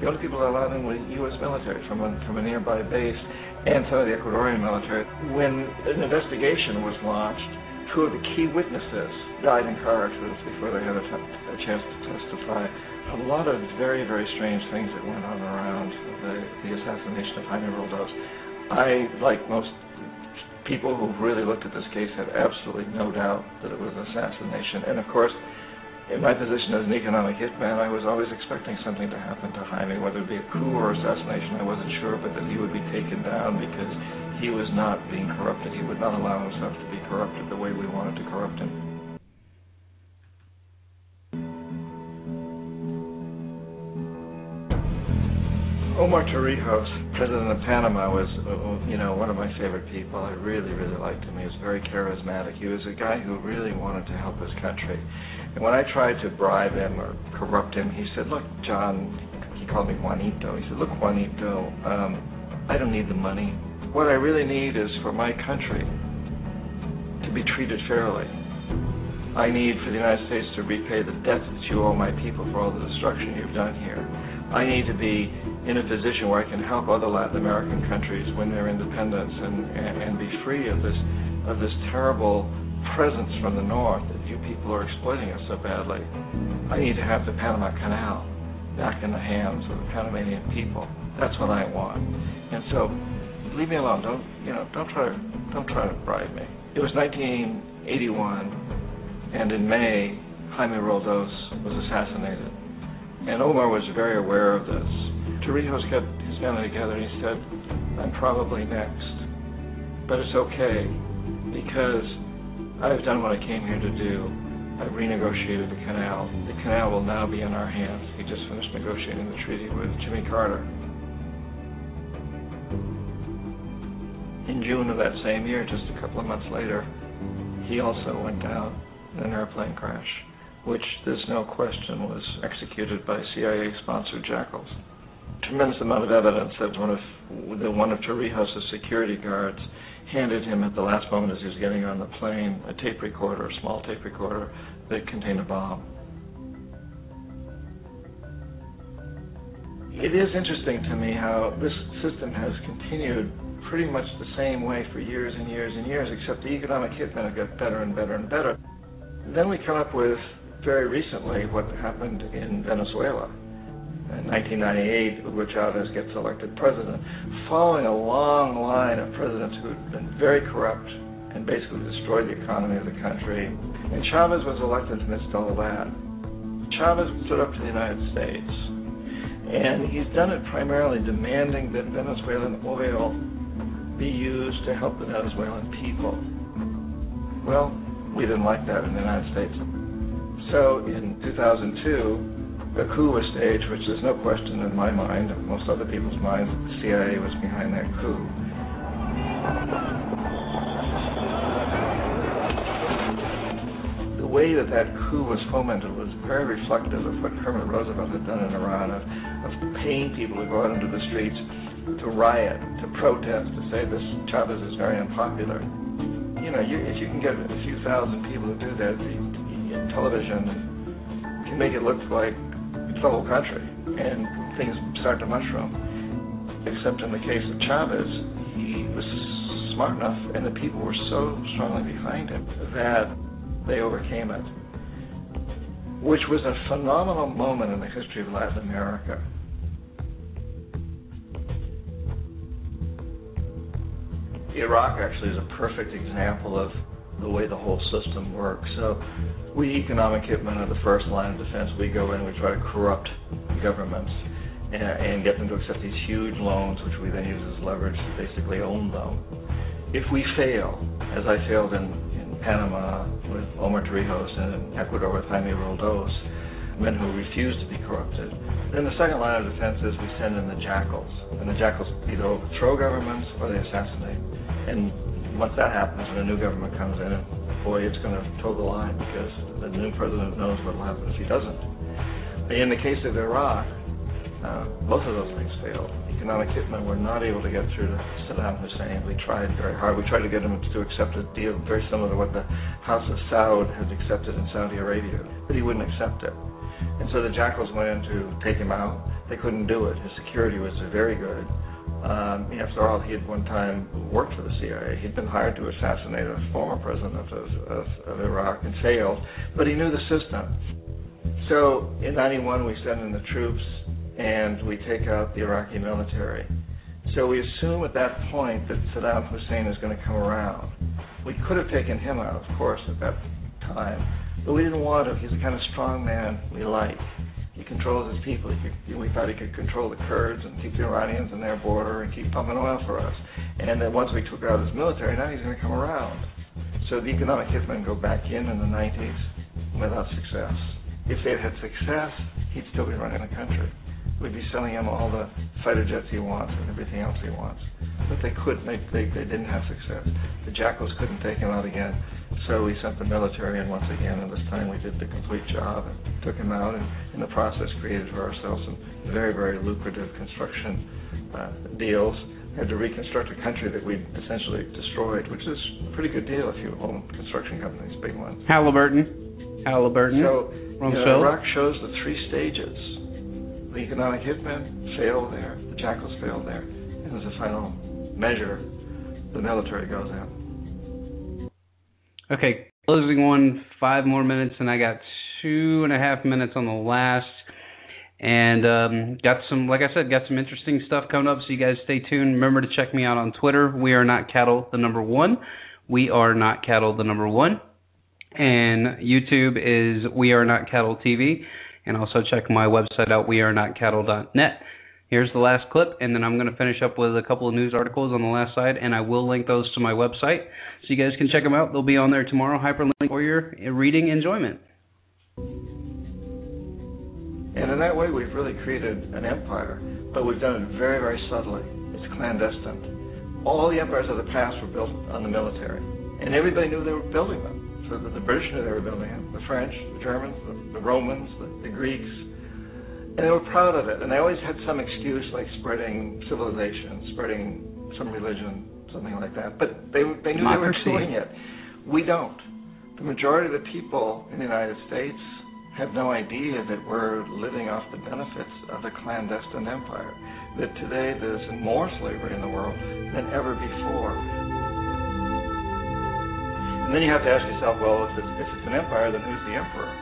The only people allowed in were U.S. military from a, from a nearby base and some of the Ecuadorian military. When an investigation was launched, two of the key witnesses died in car accidents before they had a, chance to testify. A lot of very, very strange things that went on around the, the assassination of Jaime Roldos. I, like most people who've really looked at this case, have absolutely no doubt that it was an assassination. And of course, in my position as an economic hitman, I was always expecting something to happen to Jaime, whether it be a coup or assassination, I wasn't sure, but that he would be taken down because he was not being corrupted. He would not allow himself to be corrupted the way we wanted to corrupt him. Omar Torrijos, president of Panama, was, uh, you know, one of my favorite people. I really, really liked him. He was very charismatic. He was a guy who really wanted to help his country. And when I tried to bribe him or corrupt him, he said, "Look, John," he called me Juanito. He said, "Look, Juanito, um, I don't need the money. What I really need is for my country to be treated fairly. I need for the United States to repay the debt that you owe my people for all the destruction you've done here. I need to be in a position where I can help other Latin American countries win their independence and, and, and be free of this of this terrible presence from the north that you people are exploiting us so badly. I need to have the Panama Canal back in the hands of the Panamanian people. That's what I want. And so, leave me alone. Don't you know? Don't try don't try to bribe me. It was 1981, and in May, Jaime Roldos was assassinated, and Omar was very aware of this. Torrijos got his family together and he said, "I'm probably next, but it's okay because I've done what I came here to do. I've renegotiated the canal. The canal will now be in our hands. He just finished negotiating the treaty with Jimmy Carter. In June of that same year, just a couple of months later, he also went down in an airplane crash, which there's no question was executed by CIA-sponsored jackals. Tremendous amount of evidence that one of the one of Torrijos' security guards handed him at the last moment as he was getting on the plane a tape recorder, a small tape recorder that contained a bomb. It is interesting to me how this system has continued pretty much the same way for years and years and years, except the economic hitmen have got better and better and better. Then we come up with, very recently, what happened in Venezuela 1998, Hugo Chavez gets elected president, following a long line of presidents who had been very corrupt and basically destroyed the economy of the country. And Chavez was elected amidst all that. Chavez stood up to the United States, and he's done it primarily demanding that Venezuelan oil be used to help the Venezuelan people. Well, we didn't like that in the United States. So in 2002, a coup was staged, which there's no question in my mind, and most other people's minds, that the CIA was behind that coup. The way that that coup was fomented was very reflective of what Kermit Roosevelt had done in Iran, of, of paying people to go out into the streets to riot, to protest, to say this Chavez is very unpopular. You know, you, if you can get a few thousand people to do that, the, the television can make it look like the whole country, and things start to mushroom. Except in the case of Chavez, he was smart enough, and the people were so strongly behind him that they overcame it, which was a phenomenal moment in the history of Latin America. Iraq actually is a perfect example of the way the whole system works. So we economic hitmen are the first line of defense. We go in, we try to corrupt governments and, and get them to accept these huge loans, which we then use as leverage to basically own them. If we fail, as I failed in, in Panama with Omar Torrijos and in Ecuador with Jaime Roldos, men who refuse to be corrupted, then the second line of defense is we send in the jackals. And the jackals either overthrow governments or they assassinate. And once that happens and a new government comes in, boy, it's going to toe the line because the new president knows what will happen if he doesn't. In the case of Iraq, uh, both of those things failed. economic hitmen were not able to get through to Saddam Hussein. We tried very hard. We tried to get him to accept a deal very similar to what the House of Saud has accepted in Saudi Arabia, but he wouldn't accept it. And so the jackals went in to take him out. They couldn't do it. His security was very good. Um, after all, he had one time worked for the CIA. He'd been hired to assassinate a former president of, of, of Iraq and failed, but he knew the system. So in 91, we send in the troops and we take out the Iraqi military. So we assume at that point that Saddam Hussein is going to come around. We could have taken him out, of course, at that time, but we didn't want him. He's the kind of strong man we like. He controls his people. He could, we thought he could control the Kurds and keep the Iranians in their border and keep pumping oil for us. And then once we took out his military, now he's going to come around. So the economic hitmen go back in in the 90s without success. If they had had success, he'd still be running the country. We'd be selling him all the fighter jets he wants and everything else he wants. But they couldn't. They, they, they didn't have success. The Jackals couldn't take him out again. So we sent the military in once again, and this time we did the complete job and took him out, and in the process created for ourselves some very, very lucrative construction uh, deals. We had to reconstruct a country that we'd essentially destroyed, which is a pretty good deal if you own construction companies, big ones. Halliburton. Halliburton. So you know, Iraq shows the three stages the economic hitmen failed there, the jackals failed there, and as a final measure, the military goes in. Okay, closing one, five more minutes, and I got two and a half minutes on the last. And um, got some, like I said, got some interesting stuff coming up. So you guys stay tuned. Remember to check me out on Twitter. We are not cattle, the number one. We are not cattle, the number one. And YouTube is We Are Not Cattle TV and also check my website out, wearenotcattle.net. Here's the last clip, and then I'm going to finish up with a couple of news articles on the last side, and I will link those to my website so you guys can check them out. They'll be on there tomorrow, hyperlink for your reading enjoyment. And in that way, we've really created an empire, but we've done it very, very subtly. It's clandestine. All the empires of the past were built on the military, and everybody knew they were building them. So the, the British knew they were building them, the French, the Germans, the, the Romans, the, the Greeks, and they were proud of it. And they always had some excuse, like spreading civilization, spreading some religion, something like that. But they they knew Democracy. they were doing it. We don't. The majority of the people in the United States have no idea that we're living off the benefits of the clandestine empire. That today there's more slavery in the world than ever before. And then you have to ask yourself, well, if it's, if it's an empire, then who's the emperor?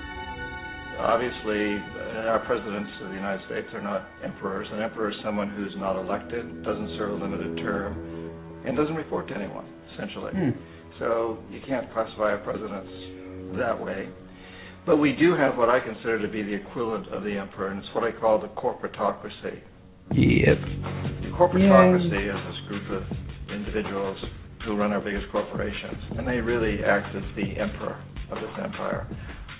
Obviously, our presidents of the United States are not emperors. An emperor is someone who's not elected, doesn't serve a limited term, and doesn't report to anyone, essentially. Hmm. So you can't classify our presidents that way. But we do have what I consider to be the equivalent of the emperor, and it's what I call the corporatocracy. Yep. The corporatocracy is this group of individuals who run our biggest corporations, and they really act as the emperor of this empire.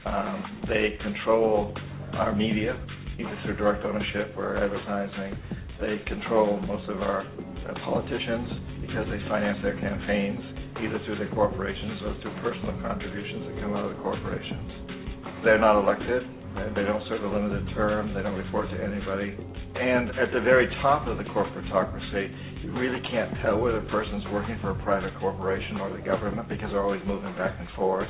Um, they control our media, either through direct ownership or advertising. They control most of our uh, politicians because they finance their campaigns either through their corporations or through personal contributions that come out of the corporations. They're not elected. They don't serve a limited term. They don't report to anybody. And at the very top of the corporatocracy, you really can't tell whether a person's working for a private corporation or the government because they're always moving back and forth.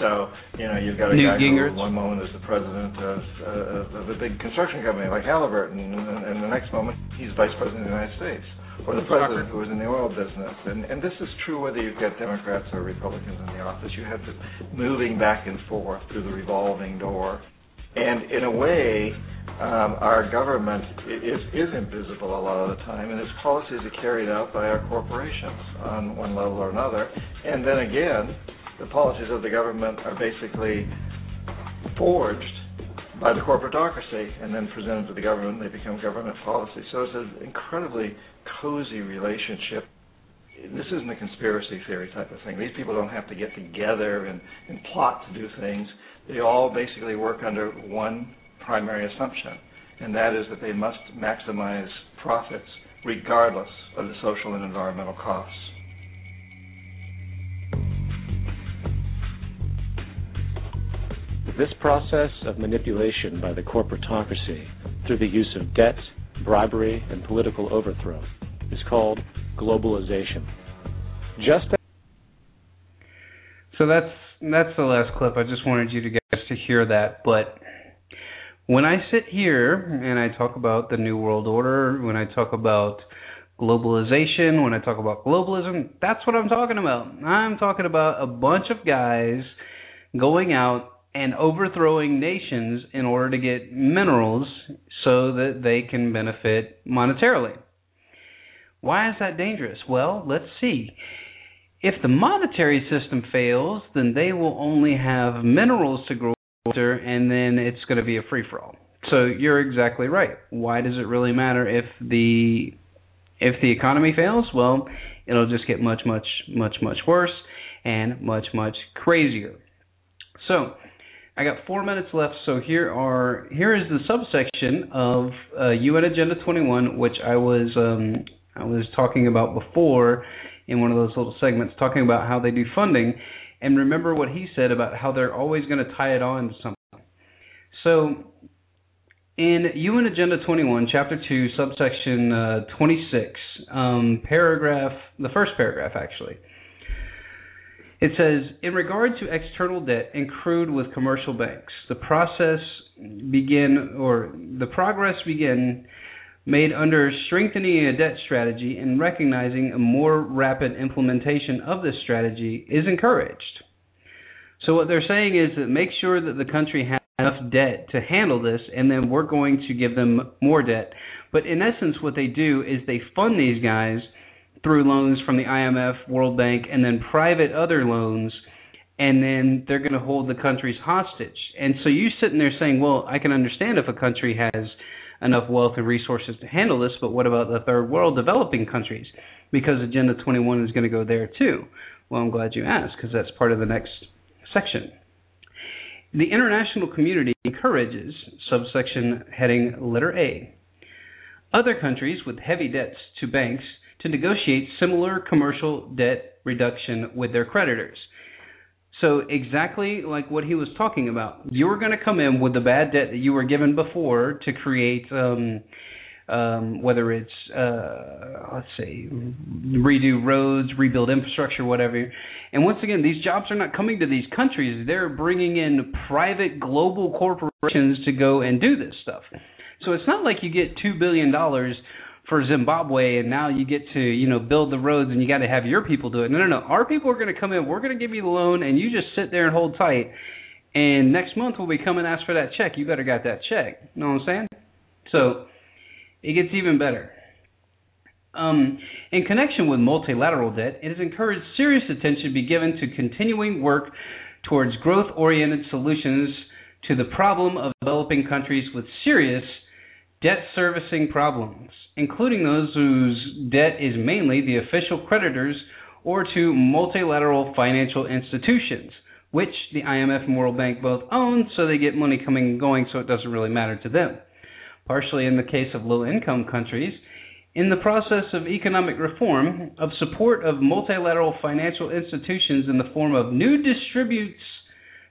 So, you know, you've got a Newt guy Gingrich. who one moment is the president of, uh, of a big construction company like Halliburton, and, and the next moment he's vice president of the United States, or the president who was in the oil business. And, and this is true whether you've got Democrats or Republicans in the office. You have to moving back and forth through the revolving door. And in a way, um, our government is, is invisible a lot of the time, and its policies are carried out by our corporations on one level or another. And then again, the policies of the government are basically forged by the corporatocracy and then presented to the government, and they become government policy. So it's an incredibly cozy relationship. This isn't a conspiracy theory type of thing. These people don't have to get together and, and plot to do things. They all basically work under one primary assumption, and that is that they must maximize profits regardless of the social and environmental costs. This process of manipulation by the corporatocracy through the use of debt, bribery, and political overthrow is called globalization. Just so that's that's the last clip. I just wanted you to guys to hear that. But when I sit here and I talk about the New World Order, when I talk about globalization, when I talk about globalism, that's what I'm talking about. I'm talking about a bunch of guys going out and overthrowing nations in order to get minerals so that they can benefit monetarily. Why is that dangerous? Well, let's see. If the monetary system fails, then they will only have minerals to grow after, and then it's going to be a free for all. So you're exactly right. Why does it really matter if the if the economy fails? Well, it'll just get much much much much worse and much much crazier. So, I got 4 minutes left, so here are here is the subsection of uh, UN Agenda 21 which I was um, I was talking about before in one of those little segments talking about how they do funding and remember what he said about how they're always going to tie it on to something. So, in UN Agenda 21, Chapter 2, subsection uh, 26, um, paragraph, the first paragraph actually, it says, in regard to external debt accrued with commercial banks, the process begin or the progress begin made under strengthening a debt strategy and recognizing a more rapid implementation of this strategy is encouraged. So what they're saying is that make sure that the country has enough debt to handle this and then we're going to give them more debt. But in essence what they do is they fund these guys through loans from the IMF, World Bank and then private other loans and then they're going to hold the countries hostage. And so you sitting there saying, well, I can understand if a country has enough wealth and resources to handle this, but what about the third world developing countries? Because Agenda 21 is going to go there too. Well, I'm glad you asked because that's part of the next section. The international community encourages, subsection heading letter A, other countries with heavy debts to banks to negotiate similar commercial debt reduction with their creditors. So exactly like what he was talking about, you're going to come in with the bad debt that you were given before to create, um, um, whether it's uh, let's say redo roads, rebuild infrastructure, whatever. And once again, these jobs are not coming to these countries; they're bringing in private global corporations to go and do this stuff. So it's not like you get two billion dollars for Zimbabwe, and now you get to you know build the roads, and you got to have your people do it. No, no, no. Our people are going to come in. We're going to give you the loan, and you just sit there and hold tight. And next month when we come and ask for that check, you better got that check. You know what I'm saying? So it gets even better. Um, in connection with multilateral debt, it has encouraged serious attention to be given to continuing work towards growth-oriented solutions to the problem of developing countries with serious debt servicing problems including those whose debt is mainly the official creditors or to multilateral financial institutions, which the IMF and World Bank both own, so they get money coming and going, so it doesn't really matter to them. Partially in the case of low income countries, in the process of economic reform, of support of multilateral financial institutions in the form of new distributes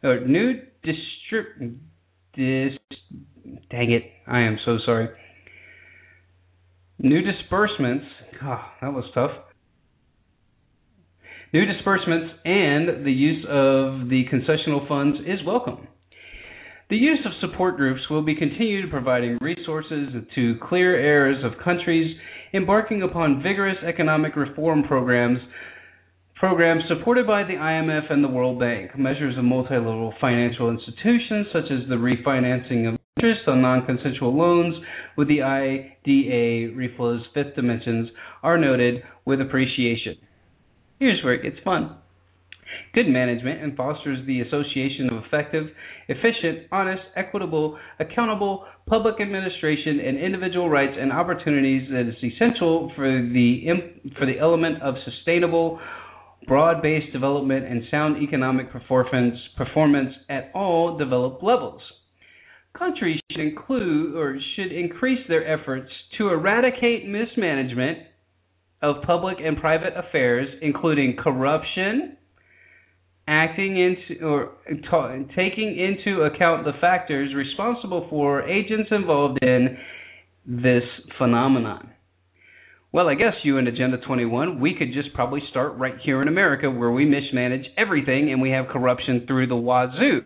or new distrib dis dang it, I am so sorry New disbursements, oh, that was tough. New disbursements and the use of the concessional funds is welcome. The use of support groups will be continued providing resources to clear areas of countries embarking upon vigorous economic reform programs programs supported by the IMF and the World Bank, measures of multilateral financial institutions such as the refinancing of interest on non-consensual loans with the IDA reflows fifth dimensions are noted with appreciation. Here's where it gets fun. Good management and fosters the association of effective, efficient, honest, equitable, accountable public administration and individual rights and opportunities that is essential for the for the element of sustainable broad-based development and sound economic performance performance at all developed levels countries should include or should increase their efforts to eradicate mismanagement of public and private affairs, including corruption, acting into or taking into account the factors responsible for agents involved in this phenomenon? Well, I guess UN Agenda 21, we could just probably start right here in America where we mismanage everything and we have corruption through the wazoo.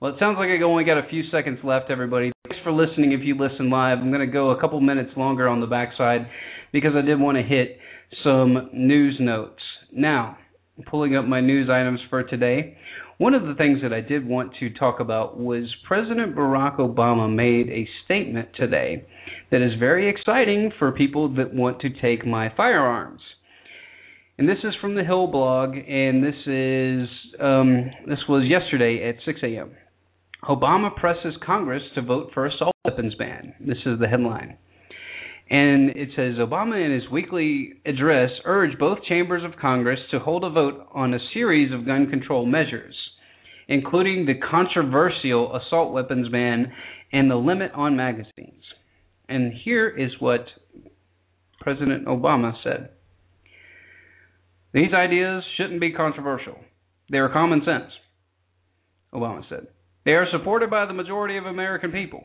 Well, it sounds like I only got a few seconds left, everybody. Thanks for listening if you listen live. I'm going to go a couple minutes longer on the backside because I did want to hit some news notes. Now, pulling up my news items for today. One of the things that I did want to talk about was President Barack Obama made a statement today that is very exciting for people that want to take my firearms. And this is from the Hill blog, and this is um, this was yesterday at 6 a.m. Obama presses Congress to vote for assault weapons ban. This is the headline. And it says Obama, in his weekly address, urged both chambers of Congress to hold a vote on a series of gun control measures, including the controversial assault weapons ban and the limit on magazines. And here is what President Obama said These ideas shouldn't be controversial, they are common sense, Obama said. They are supported by the majority of American people.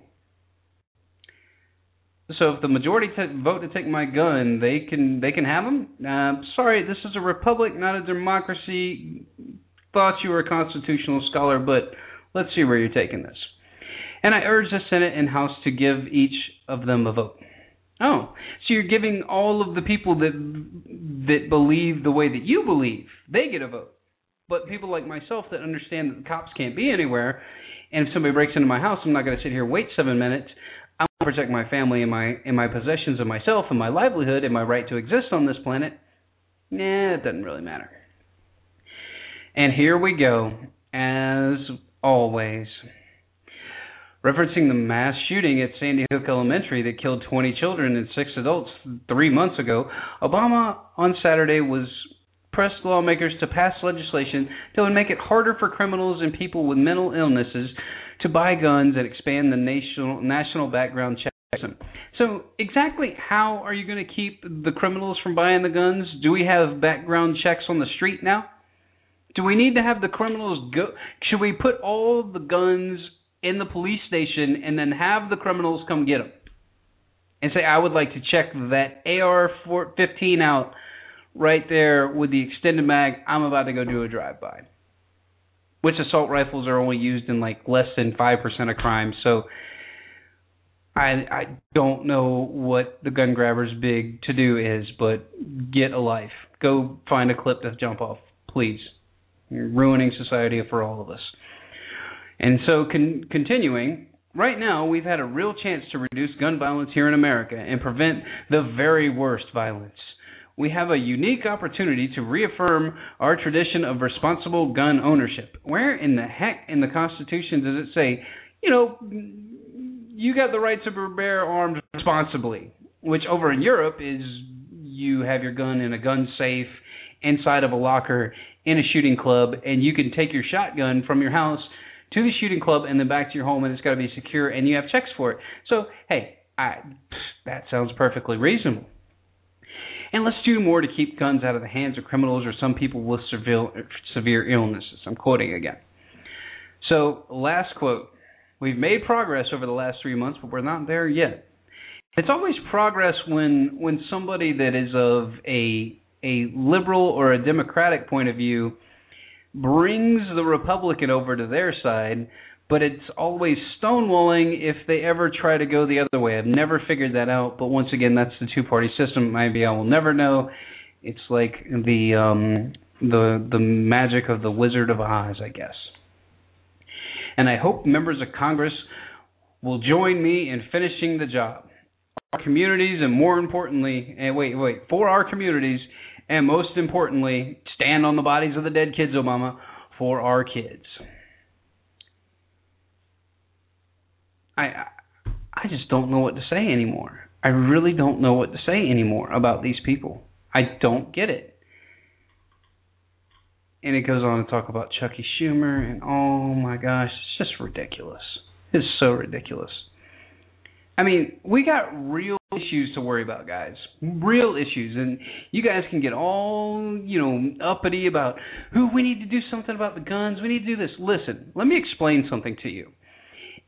So if the majority t- vote to take my gun, they can they can have them. Uh, sorry, this is a republic, not a democracy. Thought you were a constitutional scholar, but let's see where you're taking this. And I urge the Senate and House to give each of them a vote. Oh, so you're giving all of the people that that believe the way that you believe, they get a vote. But people like myself that understand that the cops can't be anywhere, and if somebody breaks into my house, I'm not going to sit here and wait seven minutes. I want to protect my family and my and my possessions and myself and my livelihood and my right to exist on this planet. Nah, it doesn't really matter. And here we go, as always. Referencing the mass shooting at Sandy Hook Elementary that killed 20 children and six adults three months ago, Obama on Saturday was pressed lawmakers to pass legislation that would make it harder for criminals and people with mental illnesses to buy guns and expand the national national background check system. So, exactly how are you going to keep the criminals from buying the guns? Do we have background checks on the street now? Do we need to have the criminals go? Should we put all the guns in the police station and then have the criminals come get them? And say, I would like to check that AR 15 out right there with the extended mag. I'm about to go do a drive by. Which assault rifles are only used in like less than five percent of crimes, so I I don't know what the gun grabber's big to do is, but get a life. Go find a clip to jump off, please. You're ruining society for all of us. And so, con- continuing, right now we've had a real chance to reduce gun violence here in America and prevent the very worst violence we have a unique opportunity to reaffirm our tradition of responsible gun ownership. Where in the heck in the Constitution does it say, you know, you got the right to bear arms responsibly? Which over in Europe is you have your gun in a gun safe inside of a locker in a shooting club, and you can take your shotgun from your house to the shooting club and then back to your home, and it's got to be secure, and you have checks for it. So, hey, I, that sounds perfectly reasonable. And let's do more to keep guns out of the hands of criminals or some people with severe, severe illnesses. I'm quoting again. So, last quote. We've made progress over the last three months, but we're not there yet. It's always progress when when somebody that is of a a liberal or a democratic point of view brings the Republican over to their side but it's always stonewalling if they ever try to go the other way. I've never figured that out, but once again, that's the two-party system. Maybe I will never know. It's like the um, the the magic of the Wizard of Oz, I guess. And I hope members of Congress will join me in finishing the job. Our communities, and more importantly, and wait, wait, for our communities, and most importantly, stand on the bodies of the dead kids, Obama, for our kids. I I just don't know what to say anymore. I really don't know what to say anymore about these people. I don't get it. And it goes on to talk about Chucky Schumer and oh my gosh, it's just ridiculous. It's so ridiculous. I mean, we got real issues to worry about, guys. Real issues. And you guys can get all, you know, uppity about who we need to do something about the guns. We need to do this. Listen, let me explain something to you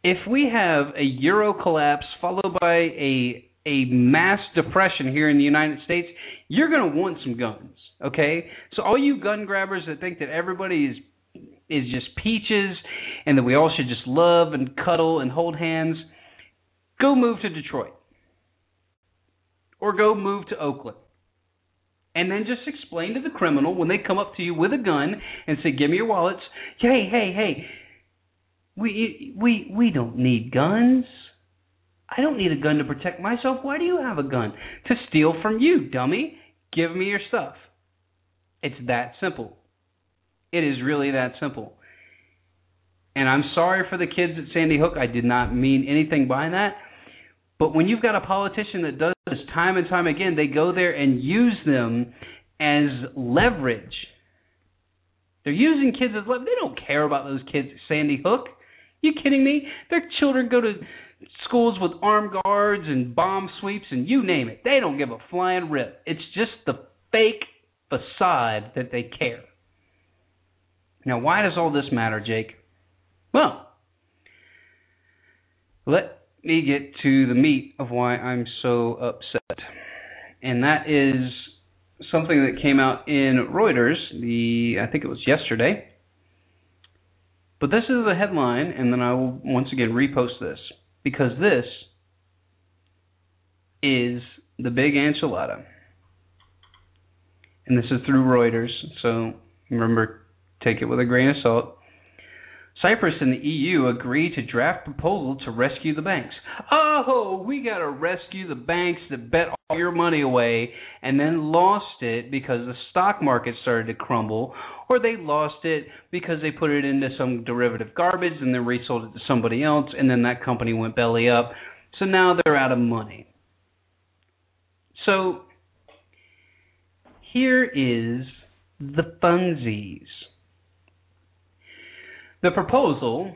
if we have a euro collapse followed by a a mass depression here in the United States, you're going to want some guns, okay? So all you gun grabbers that think that everybody is is just peaches and that we all should just love and cuddle and hold hands, go move to Detroit. Or go move to Oakland. And then just explain to the criminal when they come up to you with a gun and say, "Give me your wallets." Hey, hey, hey. We we we don't need guns. I don't need a gun to protect myself. Why do you have a gun? To steal from you, dummy. Give me your stuff. It's that simple. It is really that simple. And I'm sorry for the kids at Sandy Hook. I did not mean anything by that. But when you've got a politician that does this time and time again, they go there and use them as leverage. They're using kids as leverage. They don't care about those kids at Sandy Hook. You kidding me? Their children go to schools with armed guards and bomb sweeps and you name it. They don't give a flying rip. It's just the fake facade that they care. Now, why does all this matter, Jake? Well, let me get to the meat of why I'm so upset. And that is something that came out in Reuters, the I think it was yesterday. But this is the headline, and then I will once again repost this because this is the big enchilada. And this is through Reuters, so remember, take it with a grain of salt. Cyprus and the EU agree to draft proposal to rescue the banks. Oh, we got to rescue the banks that bet all your money away and then lost it because the stock market started to crumble, or they lost it because they put it into some derivative garbage and then resold it to somebody else, and then that company went belly up. So now they're out of money. So here is the funsies. The proposal,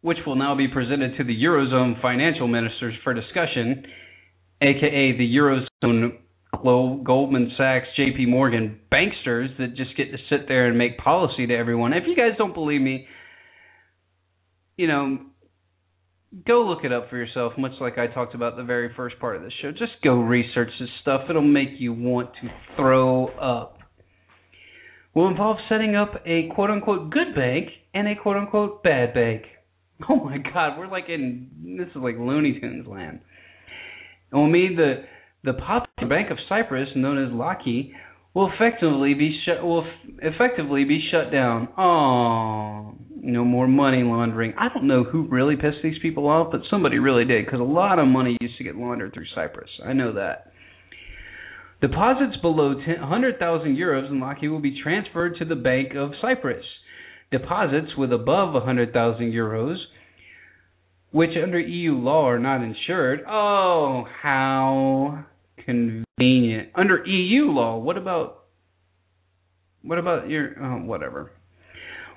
which will now be presented to the Eurozone financial ministers for discussion, aka the Eurozone Goldman Sachs, JP Morgan banksters that just get to sit there and make policy to everyone. If you guys don't believe me, you know, go look it up for yourself, much like I talked about the very first part of the show. Just go research this stuff. It'll make you want to throw up. Will involve setting up a quote unquote good bank and a quote unquote bad bank. *laughs* Oh my god, we're like in this is like Looney Tunes land. It will mean the the popular Bank of Cyprus, known as Laiki, will effectively be shut will effectively be shut down. Oh, no more money laundering. I don't know who really pissed these people off, but somebody really did because a lot of money used to get laundered through Cyprus. I know that. Deposits below 100,000 euros in Laiki will be transferred to the Bank of Cyprus deposits with above 100,000 euros, which under EU law are not insured. Oh, how convenient. Under EU law, what about what about your oh, whatever?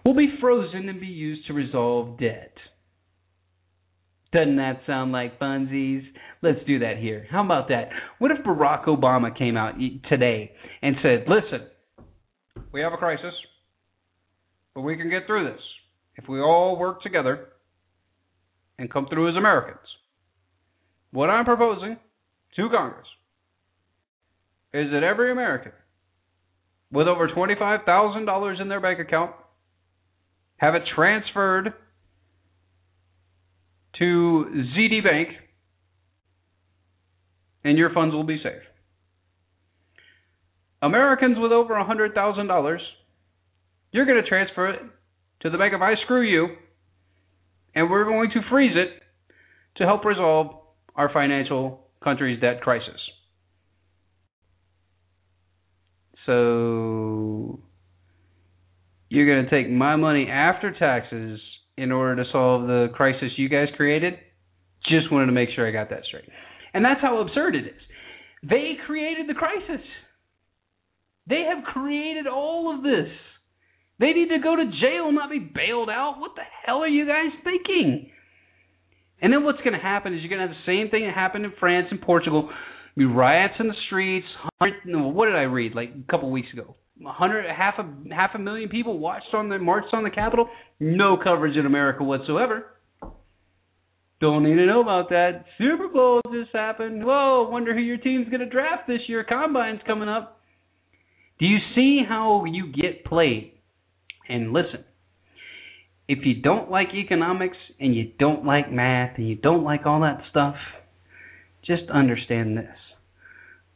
Will be frozen and be used to resolve debt. Doesn't that sound like funsies? Let's do that here. How about that? What if Barack Obama came out today and said, "Listen, we have a crisis. But we can get through this if we all work together and come through as Americans. What I'm proposing to Congress is that every American with over $25,000 in their bank account have it transferred to ZD Bank and your funds will be safe. Americans with over $100,000 you're going to transfer it to the bank of I screw you, and we're going to freeze it to help resolve our financial country's debt crisis. So you're going to take my money after taxes in order to solve the crisis you guys created? Just wanted to make sure I got that straight. And that's how absurd it is. They created the crisis. They have created all of this. They need to go to jail, not be bailed out. What the hell are you guys thinking? And then what's going to happen is you're going to have the same thing that happened in France and Portugal. Be riots in the streets. What did I read like a couple weeks ago? Hundred, half a half a million people watched on the marched on the Capitol. No coverage in America whatsoever. Don't need to know about that. Super Bowl just happened. Whoa, wonder who your team's to draft this year. Combine's coming up. Do you see how you get played? And listen, if you don't like economics and you don't like math and you don't like all that stuff, just understand this.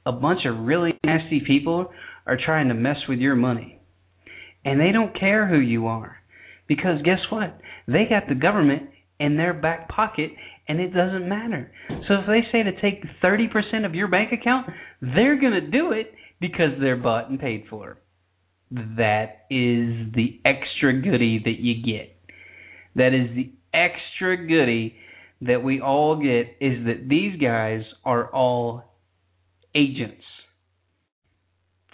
A bunch of really nasty people are trying to mess with your money. And they don't care who you are. Because guess what? They got the government in their back pocket and it doesn't matter. So if they say to take 30% of your bank account, they're going to do it because they're bought and paid for. That is the extra goody that you get. That is the extra goody that we all get is that these guys are all agents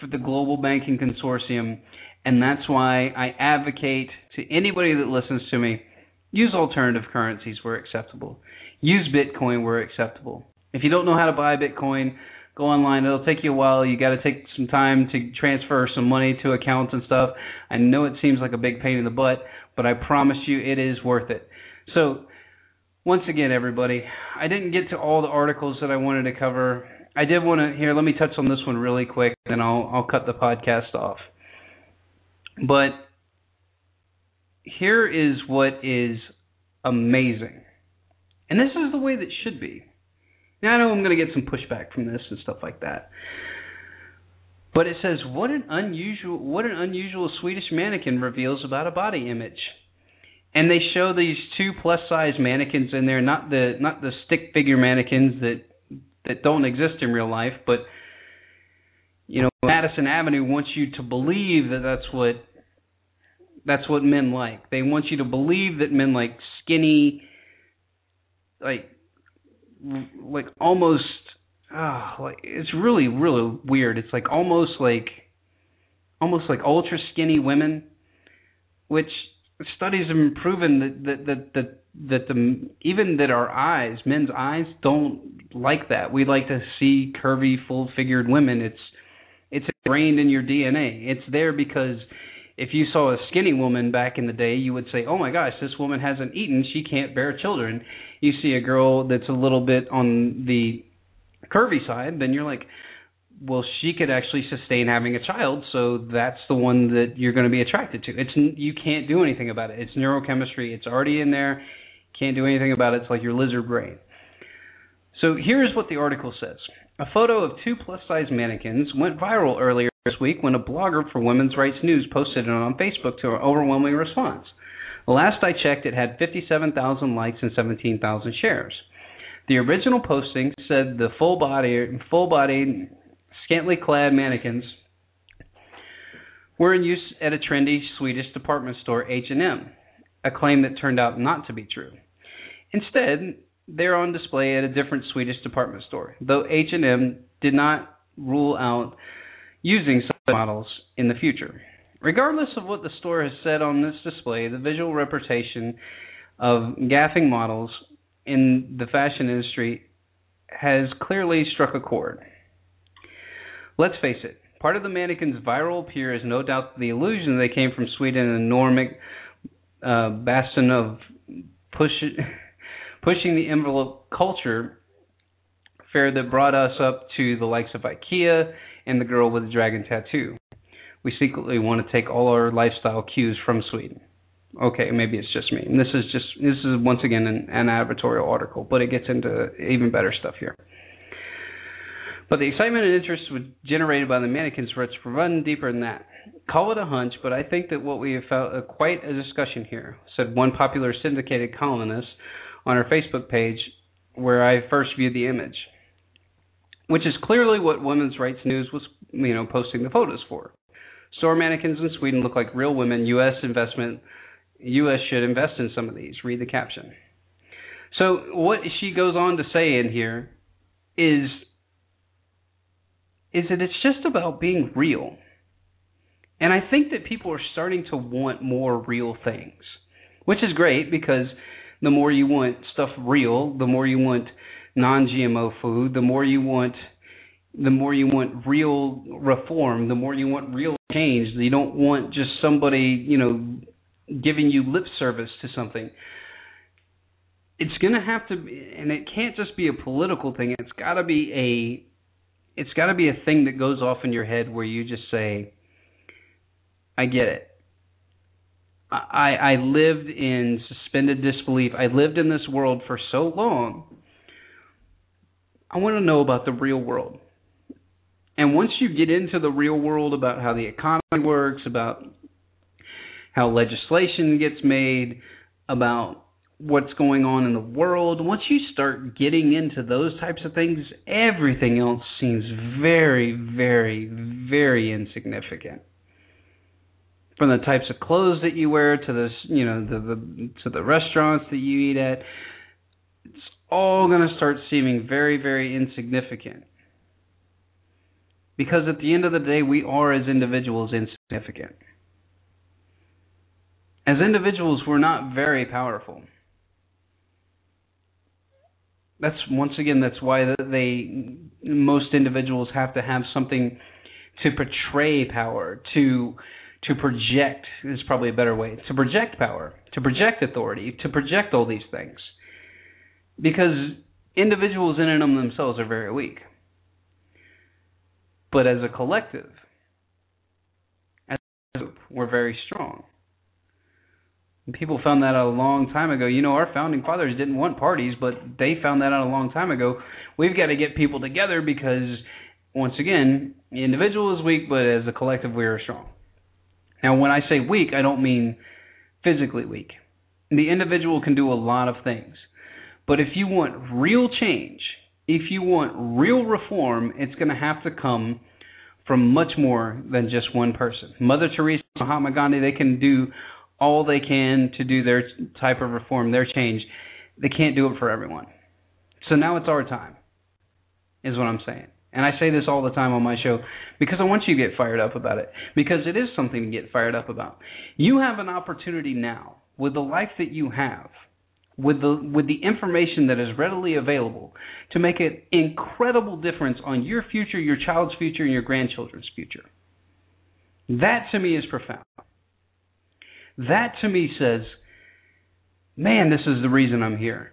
for the global banking consortium and that's why I advocate to anybody that listens to me use alternative currencies where acceptable. Use Bitcoin where acceptable. If you don't know how to buy Bitcoin, go online. It'll take you a while. You got to take some time to transfer some money to accounts and stuff. I know it seems like a big pain in the butt, but I promise you it is worth it. So, once again, everybody, I didn't get to all the articles that I wanted to cover. I did want to here. Let me touch on this one really quick, then I'll I'll cut the podcast off. But here is what is amazing, and this is the way that should be. Now I know I'm going to get some pushback from this and stuff like that. But it says what an unusual what an unusual Swedish mannequin reveals about a body image. And they show these two plus size mannequins in there, not the not the stick figure mannequins that that don't exist in real life, but you know, Madison Avenue wants you to believe that that's what that's what men like. They want you to believe that men like skinny like like almost ah like it's really really weird. It's like almost like almost like ultra skinny women which studies have proven that that that that, that the even that our eyes, men's eyes don't like that. We like to see curvy, full-figured women. It's it's ingrained in your DNA. It's there because if you saw a skinny woman back in the day, you would say, "Oh my gosh, this woman hasn't eaten. She can't bear children." You see a girl that's a little bit on the curvy side, then you're like, "Well, she could actually sustain having a child, so that's the one that you're going to be attracted to." It's you can't do anything about it. It's neurochemistry. It's already in there. Can't do anything about it. It's like your lizard brain. So here's what the article says. A photo of two plus-size mannequins went viral earlier this week when a blogger for Women's Rights News posted it on Facebook to an overwhelming response. Last I checked, it had 57,000 likes and 17,000 shares. The original posting said the full body, full body, scantily clad mannequins were in use at a trendy Swedish department store, H&M, a claim that turned out not to be true. Instead, they're on display at a different Swedish department store, though H&M did not rule out using such models in the future. Regardless of what the store has said on this display, the visual representation of gaffing models in the fashion industry has clearly struck a chord. Let's face it, part of the mannequin's viral appeal is no doubt the illusion they came from Sweden and Nordic uh, bastion of push, pushing the envelope culture fair that brought us up to the likes of IKEA and the girl with the dragon tattoo. We secretly want to take all our lifestyle cues from Sweden. Okay, maybe it's just me. And this is just this is once again an, an advertorial article, but it gets into even better stuff here. But the excitement and interest generated by the mannequins to run deeper than that. Call it a hunch, but I think that what we have felt uh, quite a discussion here, said one popular syndicated columnist on our Facebook page where I first viewed the image which is clearly what Women's Rights News was, you know, posting the photos for. Store mannequins in Sweden look like real women. U.S. investment, U.S. should invest in some of these. Read the caption. So what she goes on to say in here is is that it's just about being real. And I think that people are starting to want more real things, which is great because the more you want stuff real, the more you want non-GMO food, the more you want the more you want real reform, the more you want real change. You don't want just somebody, you know, giving you lip service to something. it's going to have to be, and it can't just be a political thing. It's got to be a it's got to be a thing that goes off in your head where you just say I get it. I I lived in suspended disbelief. I lived in this world for so long. I want to know about the real world. And once you get into the real world about how the economy works, about how legislation gets made, about what's going on in the world, once you start getting into those types of things, everything else seems very, very, very insignificant. From the types of clothes that you wear to the you know the, the to the restaurants that you eat at, it's all going to start seeming very, very insignificant. Because at the end of the day, we are as individuals insignificant. As individuals, we're not very powerful that's once again that's why they most individuals have to have something to portray power to to project is probably a better way to project power to project authority to project all these things. Because individuals in and of themselves are very weak. But as a collective as a group we're very strong People found that out a long time ago. You know, our founding fathers didn't want parties, but they found that out a long time ago. We've got to get people together because, once again, the individual is weak, but as a collective, we are strong. Now, when I say weak, I don't mean physically weak. The individual can do a lot of things. But if you want real change, if you want real reform, it's going to have to come from much more than just one person. Mother Teresa, Mahatma Gandhi, they can do all they can to do their type of reform, their change. They can't do it for everyone. So now it's our time, is what I'm saying. And I say this all the time on my show because I want you to get fired up about it. Because it is something to get fired up about. You have an opportunity now with the life that you have, with the with the information that is readily available, to make an incredible difference on your future, your child's future, and your grandchildren's future. That to me is profound. That to me says, man, this is the reason I'm here.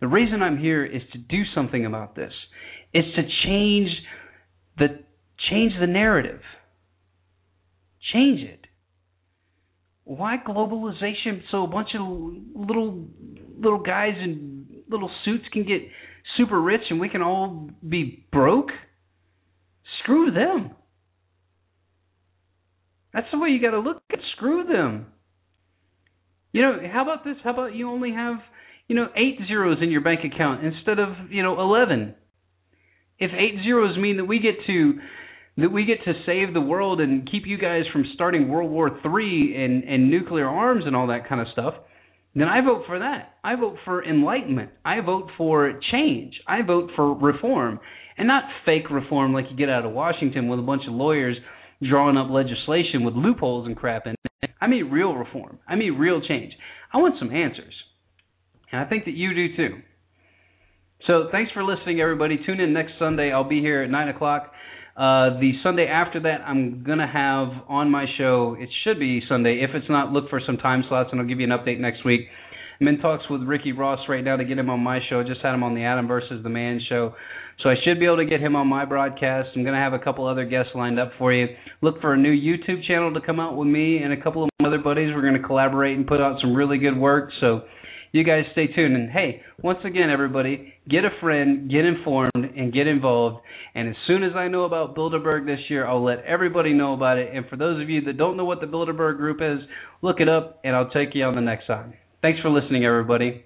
The reason I'm here is to do something about this. It's to change the change the narrative. Change it. Why globalization so a bunch of little little guys in little suits can get super rich and we can all be broke? Screw them. That's the way you got to look at screw them. You know, how about this? How about you only have, you know, eight zeros in your bank account instead of, you know, 11? If eight zeros mean that we get to that we get to save the world and keep you guys from starting World War III and and nuclear arms and all that kind of stuff, then I vote for that. I vote for enlightenment. I vote for change. I vote for reform. And not fake reform like you get out of Washington with a bunch of lawyers drawing up legislation with loopholes and crap in it. I mean real reform. I mean real change. I want some answers. And I think that you do too. So thanks for listening, everybody. Tune in next Sunday. I'll be here at 9 o'clock. Uh, the Sunday after that, I'm going to have on my show, it should be Sunday. If it's not, look for some time slots and I'll give you an update next week. I'm in talks with Ricky Ross right now to get him on my show. Just had him on the Adam versus the Man show. So I should be able to get him on my broadcast. I'm going to have a couple other guests lined up for you. Look for a new YouTube channel to come out with me and a couple of my other buddies. We're going to collaborate and put out some really good work. So you guys stay tuned. And hey, once again, everybody, get a friend, get informed, and get involved. And as soon as I know about Bilderberg this year, I'll let everybody know about it. And for those of you that don't know what the Bilderberg Group is, look it up, and I'll take you on the next time. Thanks for listening, everybody.